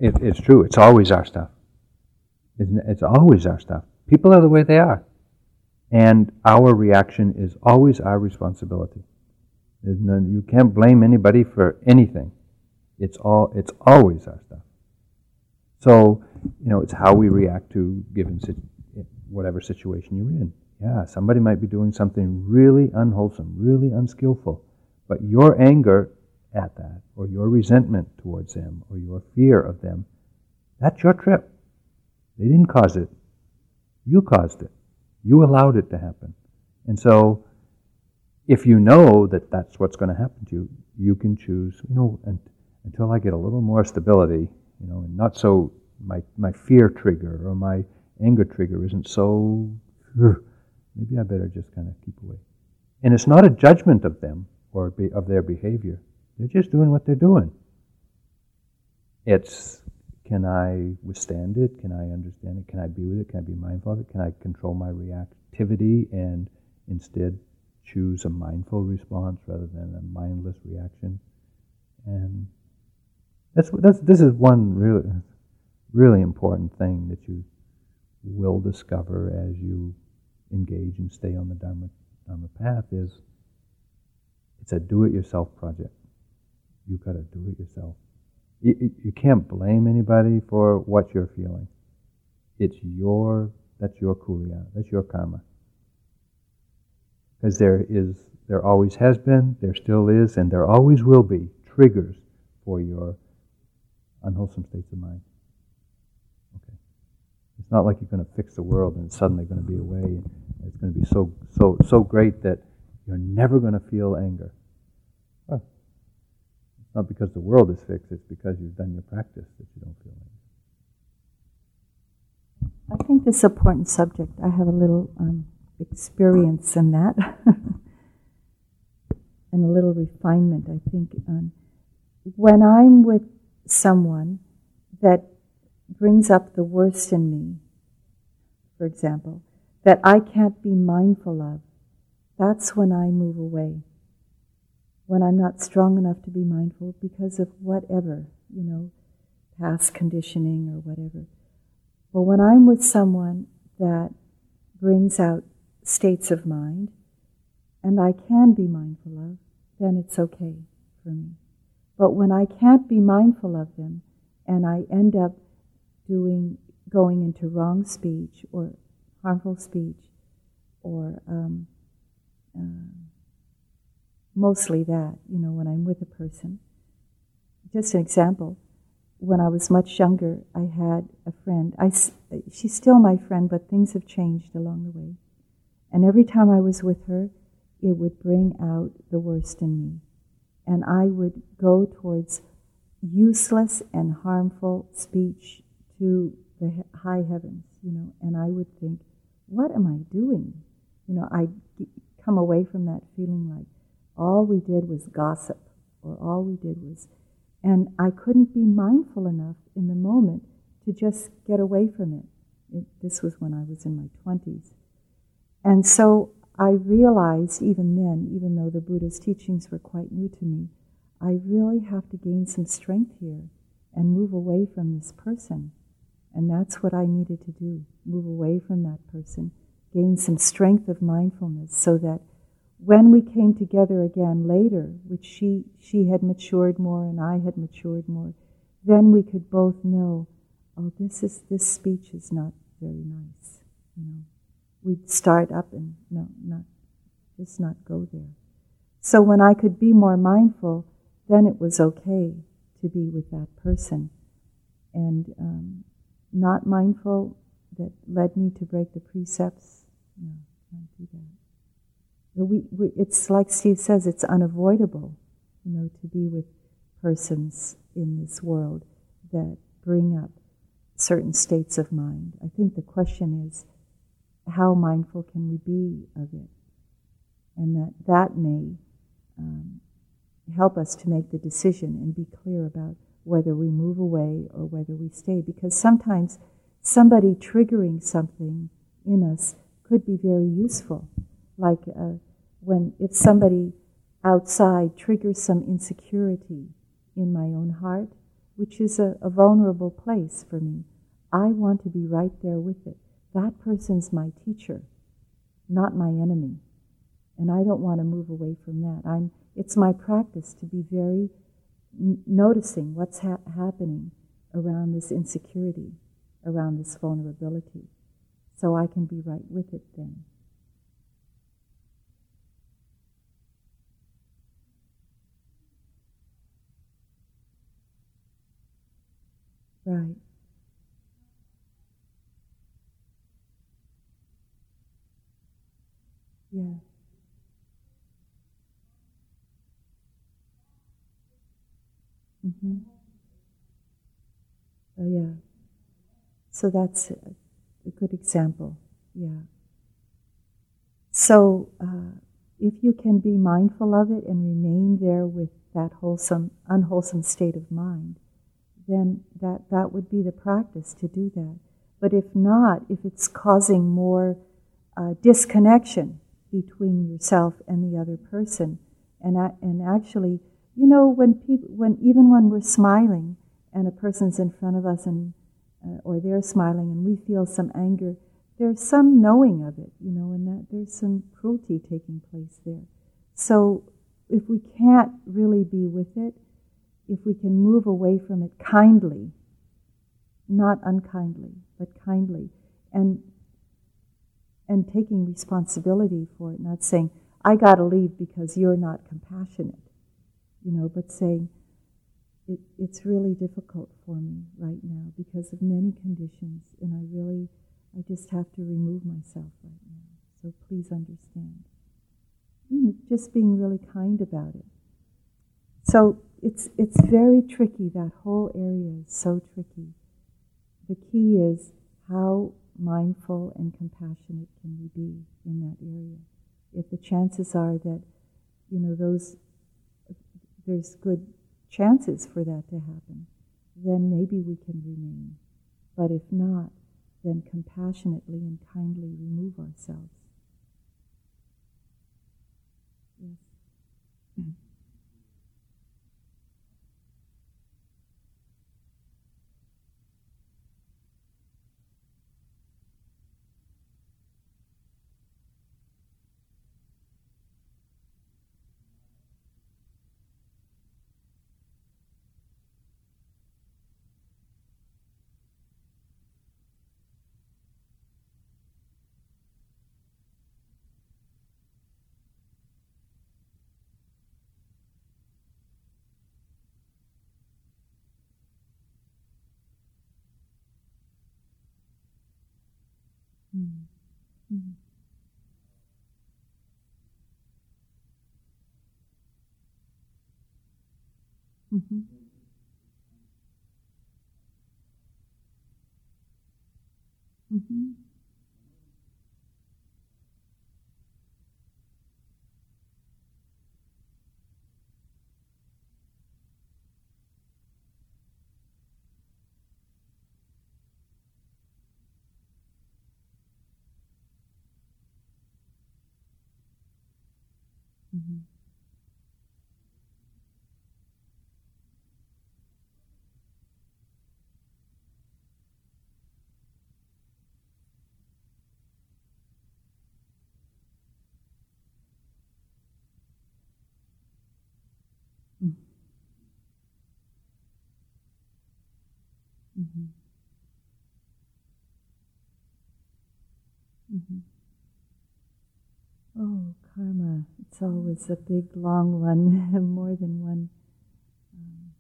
It, it's true. It's always our stuff. It's, it's always our stuff. People are the way they are. And our reaction is always our responsibility. No, you can't blame anybody for anything. It's all. It's always our stuff. So, you know, it's how we react to given whatever situation you're in. Yeah, somebody might be doing something really unwholesome, really unskillful, but your anger at that, or your resentment towards them, or your fear of them, that's your trip. They didn't cause it. You caused it. You allowed it to happen. And so, if you know that that's what's going to happen to you, you can choose, you know, and, until I get a little more stability, you know, and not so, my, my fear trigger or my anger trigger isn't so, maybe I better just kind of keep away. And it's not a judgment of them or of their behavior. They're just doing what they're doing. It's can I withstand it? Can I understand it? Can I be with it? Can I be mindful of it? Can I control my reactivity and instead choose a mindful response rather than a mindless reaction? And that's, that's this is one really really important thing that you will discover as you engage and stay on the Dharma, Dharma path is it's a do-it-yourself project you got to do it yourself. You, you can't blame anybody for what you're feeling. It's your, that's your kuleya, that's your karma. Because there is, there always has been, there still is, and there always will be triggers for your unwholesome states of mind. Okay. It's not like you're going to fix the world and it's suddenly going to be away and it's going to be so, so, so great that you're never going to feel anger. Not because the world is fixed, it's because you've done your practice that you don't feel anything. I think this is an important subject. I have a little um, experience in that [LAUGHS] and a little refinement, I think. Um, when I'm with someone that brings up the worst in me, for example, that I can't be mindful of, that's when I move away. When I'm not strong enough to be mindful because of whatever, you know, past conditioning or whatever. Well, when I'm with someone that brings out states of mind and I can be mindful of, then it's okay for me. But when I can't be mindful of them and I end up doing, going into wrong speech or harmful speech or um, uh, mostly that, you know, when I'm with a person. Just an example. When I was much younger, I had a friend. I, she's still my friend, but things have changed along the way. And every time I was with her, it would bring out the worst in me. And I would go towards useless and harmful speech to the high heavens, you know, and I would think, what am I doing? You know, I'd come away from that feeling like all we did was gossip, or all we did was, and I couldn't be mindful enough in the moment to just get away from it. it this was when I was in my 20s. And so I realized even then, even though the Buddha's teachings were quite new to me, I really have to gain some strength here and move away from this person. And that's what I needed to do move away from that person, gain some strength of mindfulness so that when we came together again later, which she, she had matured more and I had matured more, then we could both know, oh, this is this speech is not very nice, you know we'd start up and no, not just not go there. So when I could be more mindful, then it was okay to be with that person. And um, not mindful that led me to break the precepts. No, can't do that. We, we, it's like Steve says, it's unavoidable, you know, to be with persons in this world that bring up certain states of mind. I think the question is, how mindful can we be of it? And that that may um, help us to make the decision and be clear about whether we move away or whether we stay. Because sometimes somebody triggering something in us could be very useful. Like uh, when, if somebody outside triggers some insecurity in my own heart, which is a, a vulnerable place for me, I want to be right there with it that person's my teacher, not my enemy. And I don't want to move away from that. I'm, it's my practice to be very n- noticing what's ha- happening around this insecurity, around this vulnerability, so I can be right with it then. Right. Yeah. Mm-hmm. Oh, yeah. So that's a, good example. Yeah. So, uh, if you can be mindful of it and remain there with that wholesome, unwholesome state of mind, then that, that would be the practice to do that. But if not, if it's causing more uh, disconnection, between yourself and the other person. And, and actually, you know, when people, when even when we're smiling and a person's in front of us and uh, or they're smiling and we feel some anger, there's some knowing of it, you know, and that there's some cruelty taking place there. So if we can't really be with it, if we can move away from it kindly, not unkindly, but kindly, and and taking responsibility for it, not saying, I got to leave because you're not compassionate, you know, but saying, it, it's really difficult for me right now because of many conditions, and I really, I just have to remove myself right now. So please understand. Know, just being really kind about it. So it's it's very tricky. That whole area is so tricky. The key is how mindful and compassionate can we be in that area? If the chances are that, you know, those, there's good chances for that to happen, then maybe we can remain. But if not, then compassionately and kindly remove ourselves. Yes. Mm-hmm. Mm-hmm. Mm-hmm. Mm-hmm. Mm-hmm. Mm-hmm. Oh, karma. It's always a big, long one, [LAUGHS] more than one, um,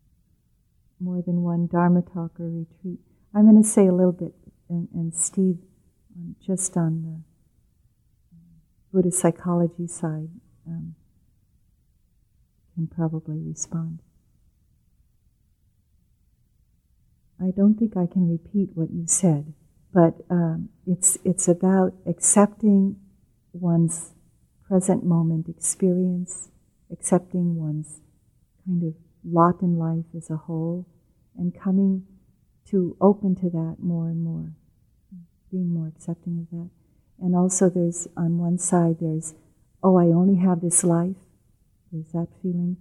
more than one Dharma talk or retreat. I'm going to say a little bit, and, and Steve, um, just on the um, Buddhist psychology side, um, can probably respond. I don't think I can repeat what you said, but um, it's it's about accepting one's present moment experience, accepting one's kind of lot in life as a whole, and coming to open to that more and more, being more accepting of that. And also, there's on one side, there's, oh, I only have this life. There's that feeling.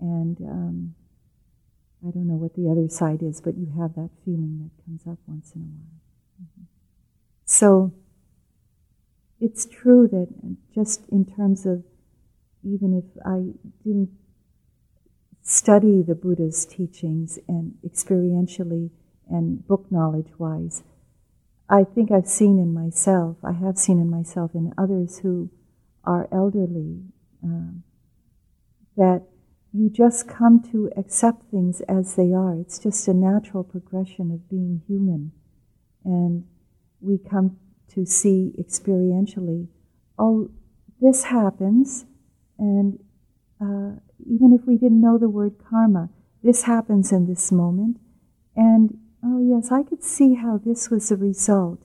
And um, I don't know what the other side is, but you have that feeling that comes up once in a while. Mm-hmm. So, it's true that just in terms of even if I didn't study the Buddha's teachings and experientially and book knowledge wise, I think I've seen in myself, I have seen in myself and others who are elderly, um, that you just come to accept things as they are. It's just a natural progression of being human. And we come to see experientially, oh, this happens, and uh, even if we didn't know the word karma, this happens in this moment, and oh, yes, I could see how this was a result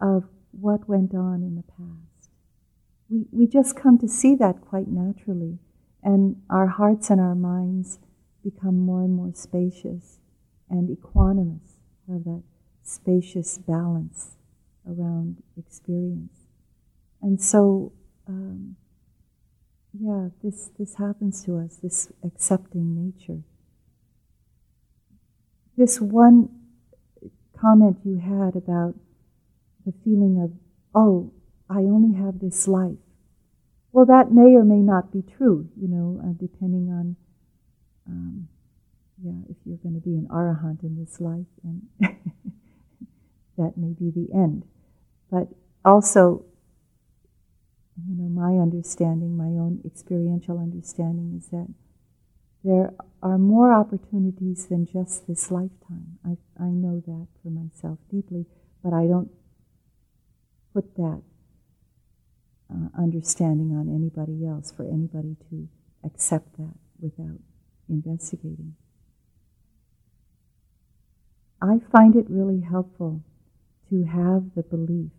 of what went on in the past. We, we just come to see that quite naturally, and our hearts and our minds become more and more spacious and equanimous, have that spacious balance around experience. And so, um, yeah, this, this happens to us, this accepting nature. This one comment you had about the feeling of, oh, I only have this life. Well, that may or may not be true, you know, uh, depending on, um, yeah, if you're going to be an arahant in this life, and [LAUGHS] that may be the end. But also, you know, my understanding, my own experiential understanding is that there are more opportunities than just this lifetime. I, I know that for myself deeply, but I don't put that uh, understanding on anybody else, for anybody to accept that without investigating. I find it really helpful to have the belief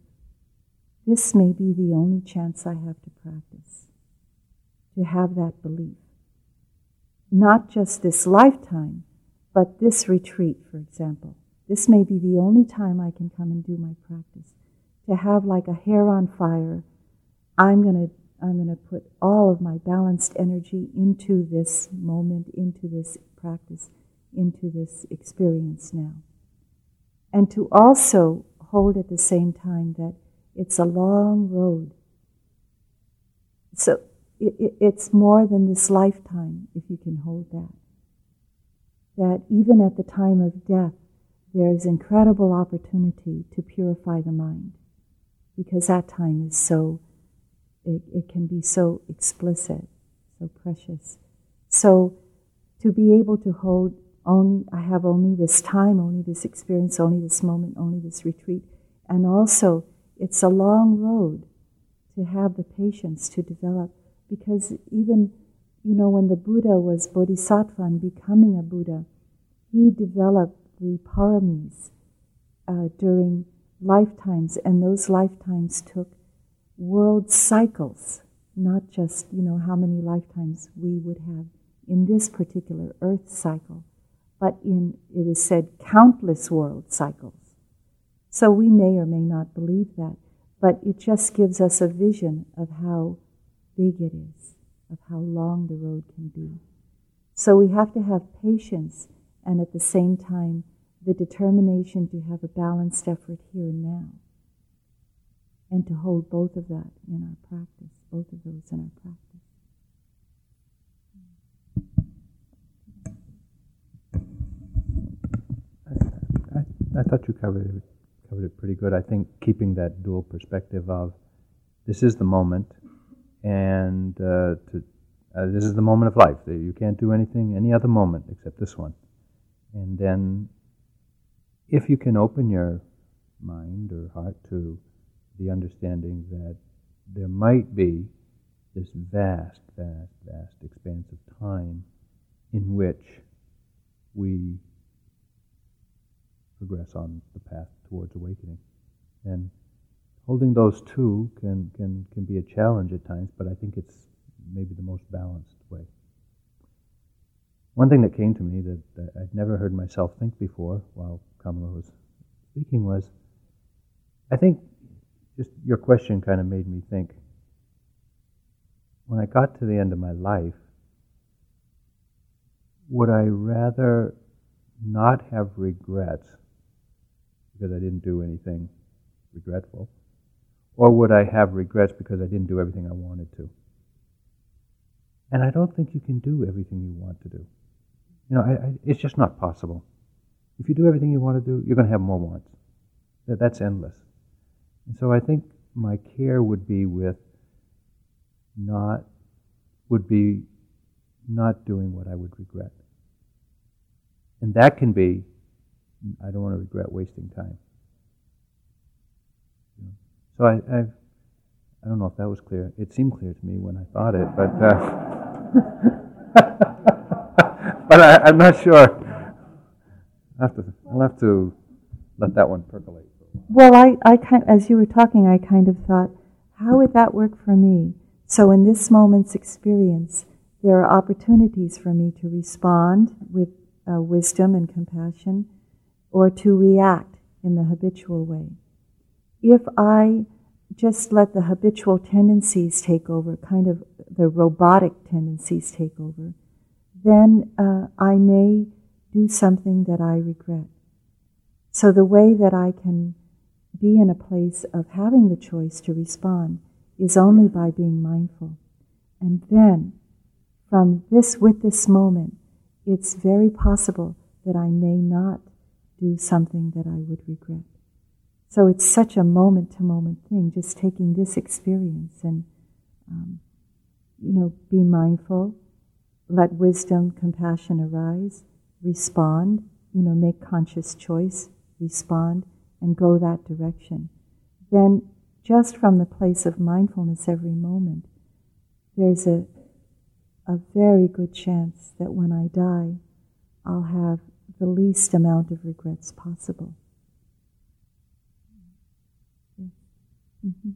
this may be the only chance I have to practice, to have that belief. Not just this lifetime, but this retreat, for example. This may be the only time I can come and do my practice. To have like a hair on fire, I'm going to I'm going to put all of my balanced energy into this moment, into this practice, into this experience now. And to also hold at the same time that it's a long road. So it, it, it's more than this lifetime, if you can hold that. That even at the time of death, there is incredible opportunity to purify the mind because that time is so, it, it can be so explicit, so precious. So to be able to hold only, I have only this time, only this experience, only this moment, only this retreat, and also it's a long road to have the patience to develop because even, you know, when the Buddha was bodhisattva and becoming a Buddha, he developed the paramis uh, during lifetimes, and those lifetimes took world cycles, not just, you know, how many lifetimes we would have in this particular earth cycle, but in, it is said, countless world cycles. So we may or may not believe that, but it just gives us a vision of how big it is, of how long the road can be. So we have to have patience and at the same time the determination to have a balanced effort here and now. And to hold both of that in our practice, both of those in our practice. I, I, I thought you covered it covered it pretty good. I think keeping that dual perspective of this is the moment, and uh, to, uh, this is the moment of life. You can't do anything any other moment except this one. And then, if you can open your mind or heart to the understanding that there might be this vast, vast, vast expanse of time in which we progress on the path towards awakening. And holding those two can, can, can be a challenge at times, but I think it's maybe the most balanced way. One thing that came to me that, that I'd never heard myself think before while Kamala was speaking was I think just your question kind of made me think when I got to the end of my life, would I rather not have regrets because I didn't do anything regretful? Or would I have regrets because I didn't do everything I wanted to? And I don't think you can do everything you want to do. You know, I, I, it's just not possible. If you do everything you want to do, you're going to have more wants. That, that's endless. And so I think my care would be with not, would be not doing what I would regret. And that can be I don't want to regret wasting time. So I, I've, I don't know if that was clear. It seemed clear to me when I thought it, but uh, [LAUGHS] but I, am not sure. I have to, I'll have to let that one percolate. Well, I, I kind, as you were talking, I kind of thought, how would that work for me? So in this moment's experience, there are opportunities for me to respond with uh, wisdom and compassion or to react in the habitual way. If I just let the habitual tendencies take over, kind of the robotic tendencies take over, then uh, I may do something that I regret. So the way that I can be in a place of having the choice to respond is only by being mindful. And then, from this, with this moment, it's very possible that I may not do something that I would regret. So it's such a moment to moment thing, just taking this experience and, um, you know, be mindful, let wisdom, compassion arise, respond, you know, make conscious choice, respond, and go that direction. Then, just from the place of mindfulness every moment, there's a, a very good chance that when I die, I'll have the least amount of regrets possible. Mm-hmm.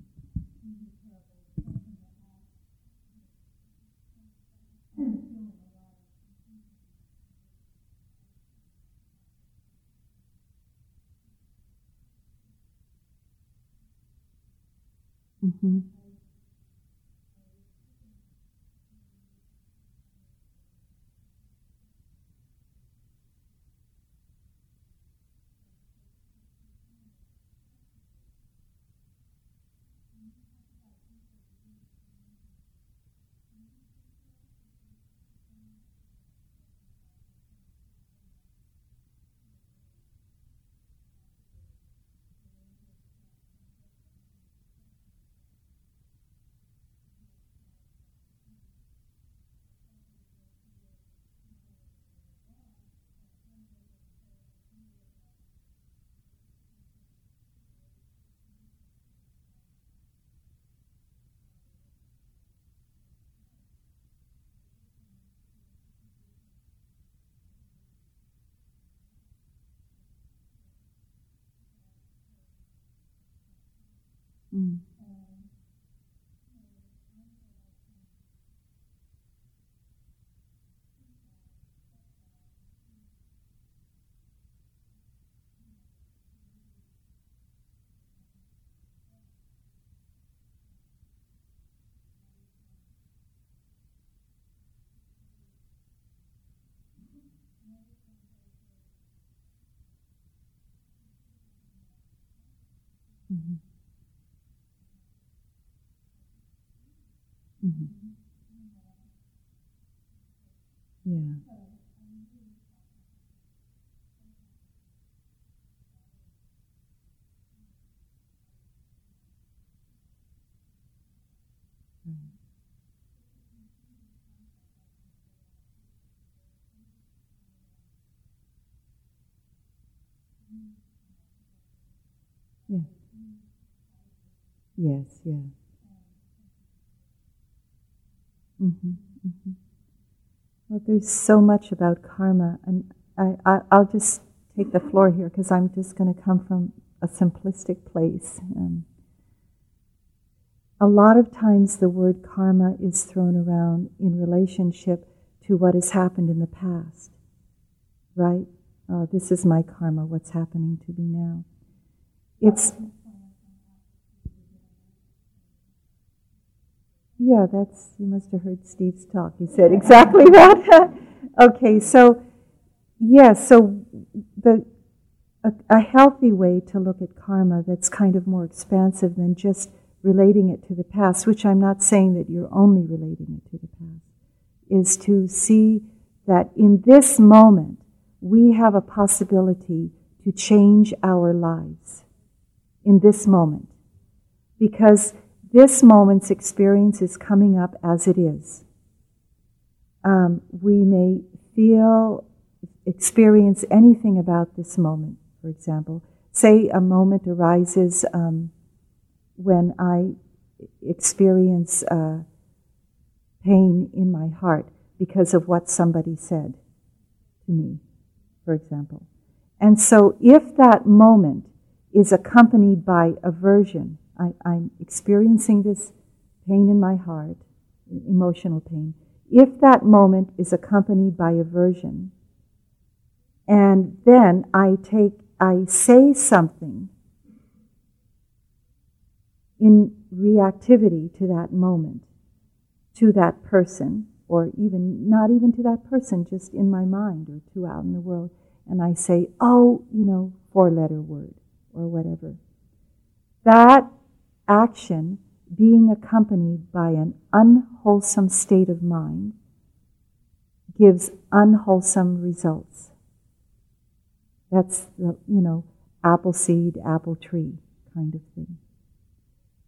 Mm-hmm. Mm. Mm-hmm. Mm-hmm. Yeah. Yeah. Yes, yeah. Mm-hmm, mm-hmm. Well, there's so much about karma, and I, I, will just take the floor here because I'm just going to come from a simplistic place. Um, a lot of times the word karma is thrown around in relationship to what has happened in the past, right? Uh, this is my karma, what's happening to me now. It's Yeah, that's, you must have heard Steve's talk. He said exactly [LAUGHS] that. okay, so, yeah, so the, a, a, healthy way to look at karma that's kind of more expansive than just relating it to the past, which I'm not saying that you're only relating it to the past, is to see that in this moment we have a possibility to change our lives. In this moment. Because this moment's experience is coming up as it is. Um, we may feel, experience anything about this moment, for example. Say a moment arises um, when I experience uh, pain in my heart because of what somebody said to me, for example. And so if that moment is accompanied by aversion, I, I'm experiencing this pain in my heart, emotional pain, if that moment is accompanied by aversion, and then I take, I say something in reactivity to that moment, to that person, or even not even to that person, just in my mind or to out in the world, and I say, oh, you know, four letter word or whatever. That action being accompanied by an unwholesome state of mind gives unwholesome results. That's the, you know, apple seed, apple tree kind of thing.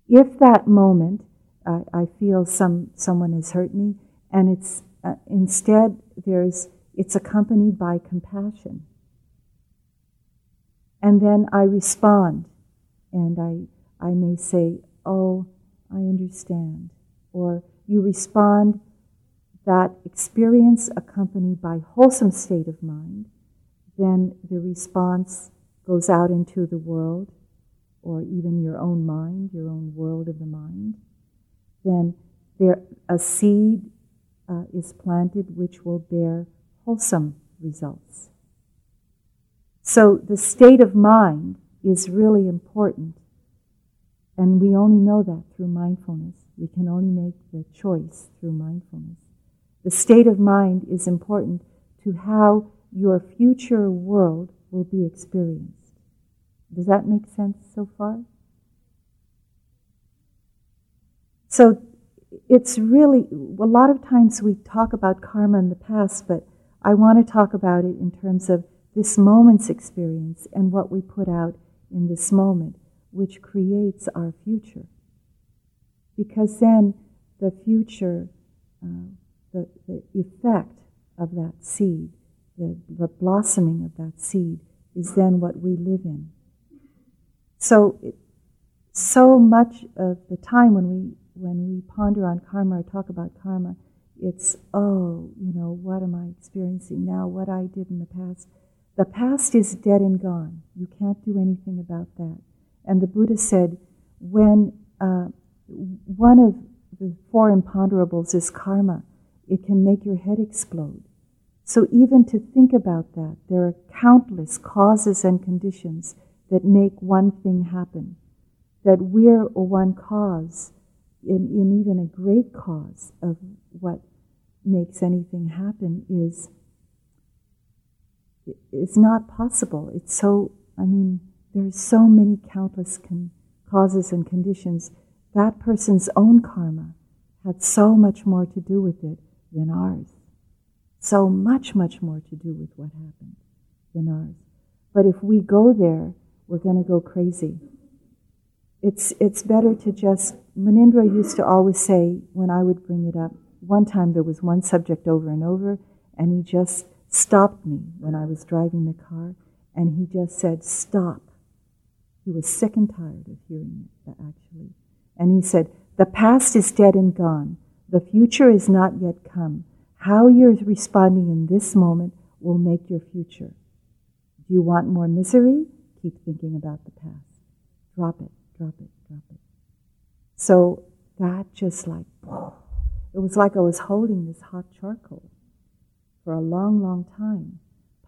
If that moment I, I feel some someone has hurt me, and it's uh, instead there's it's accompanied by compassion, and then I respond, and I I may say, Oh, I understand. Or you respond that experience accompanied by wholesome state of mind, then the response goes out into the world or even your own mind, your own world of the mind, then there a seed uh, is planted which will bear wholesome results. So the state of mind is really important, and we only know that through mindfulness. We can only make the choice through mindfulness. The state of mind is important to how your future world will be experienced. Does that make sense so far? So it's really, a lot of times we talk about karma in the past, but I want to talk about it in terms of this moment's experience and what we put out in this moment, which creates our future. Because then the future, uh, the, the effect of that seed, the, the blossoming of that seed, is then what we live in. So, so much of the time when we when we ponder on karma or talk about karma, it's oh, you know, what am I experiencing now? What I did in the past. The past is dead and gone. You can't do anything about that. And the Buddha said, when uh, one of the four imponderables is karma, it can make your head explode. So even to think about that, there are countless causes and conditions that make one thing happen. That we're one cause in, in even a great cause of what makes anything happen is it's not possible. It's so, I mean, there's so many countless con- causes and conditions. That person's own karma had so much more to do with it than ours. So much, much more to do with what happened than ours. But if we go there, we're going to go crazy. It's, it's better to just, Munindra used to always say when I would bring it up, one time there was one subject over and over, and he just stopped me when I was driving the car, and he just said, Stop. He was sick and tired of hearing it, actually. And he said, The past is dead and gone. The future is not yet come. How you're responding in this moment will make your future. Do you want more misery? Keep thinking about the past. Drop it, drop it, drop it. So that just like, it was like I was holding this hot charcoal for a long, long time,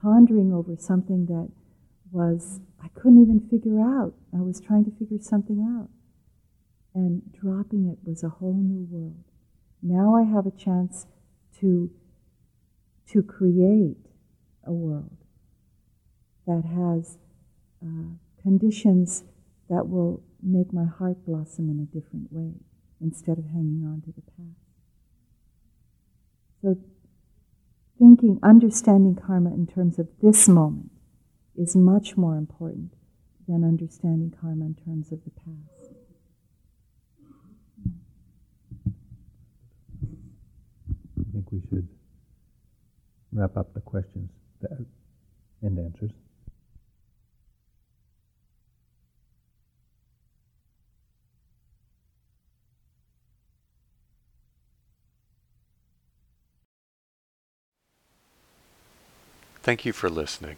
pondering over something that was, I couldn't even figure out. I was trying to figure something out. And dropping it was a whole new world. Now I have a chance to, to create a world that has uh, conditions that will make my heart blossom in a different way instead of hanging on to the past. So, thinking, understanding karma in terms of this moment is much more important than understanding karma in terms of the past. I think we should wrap up the questions and answers. Thank you for listening.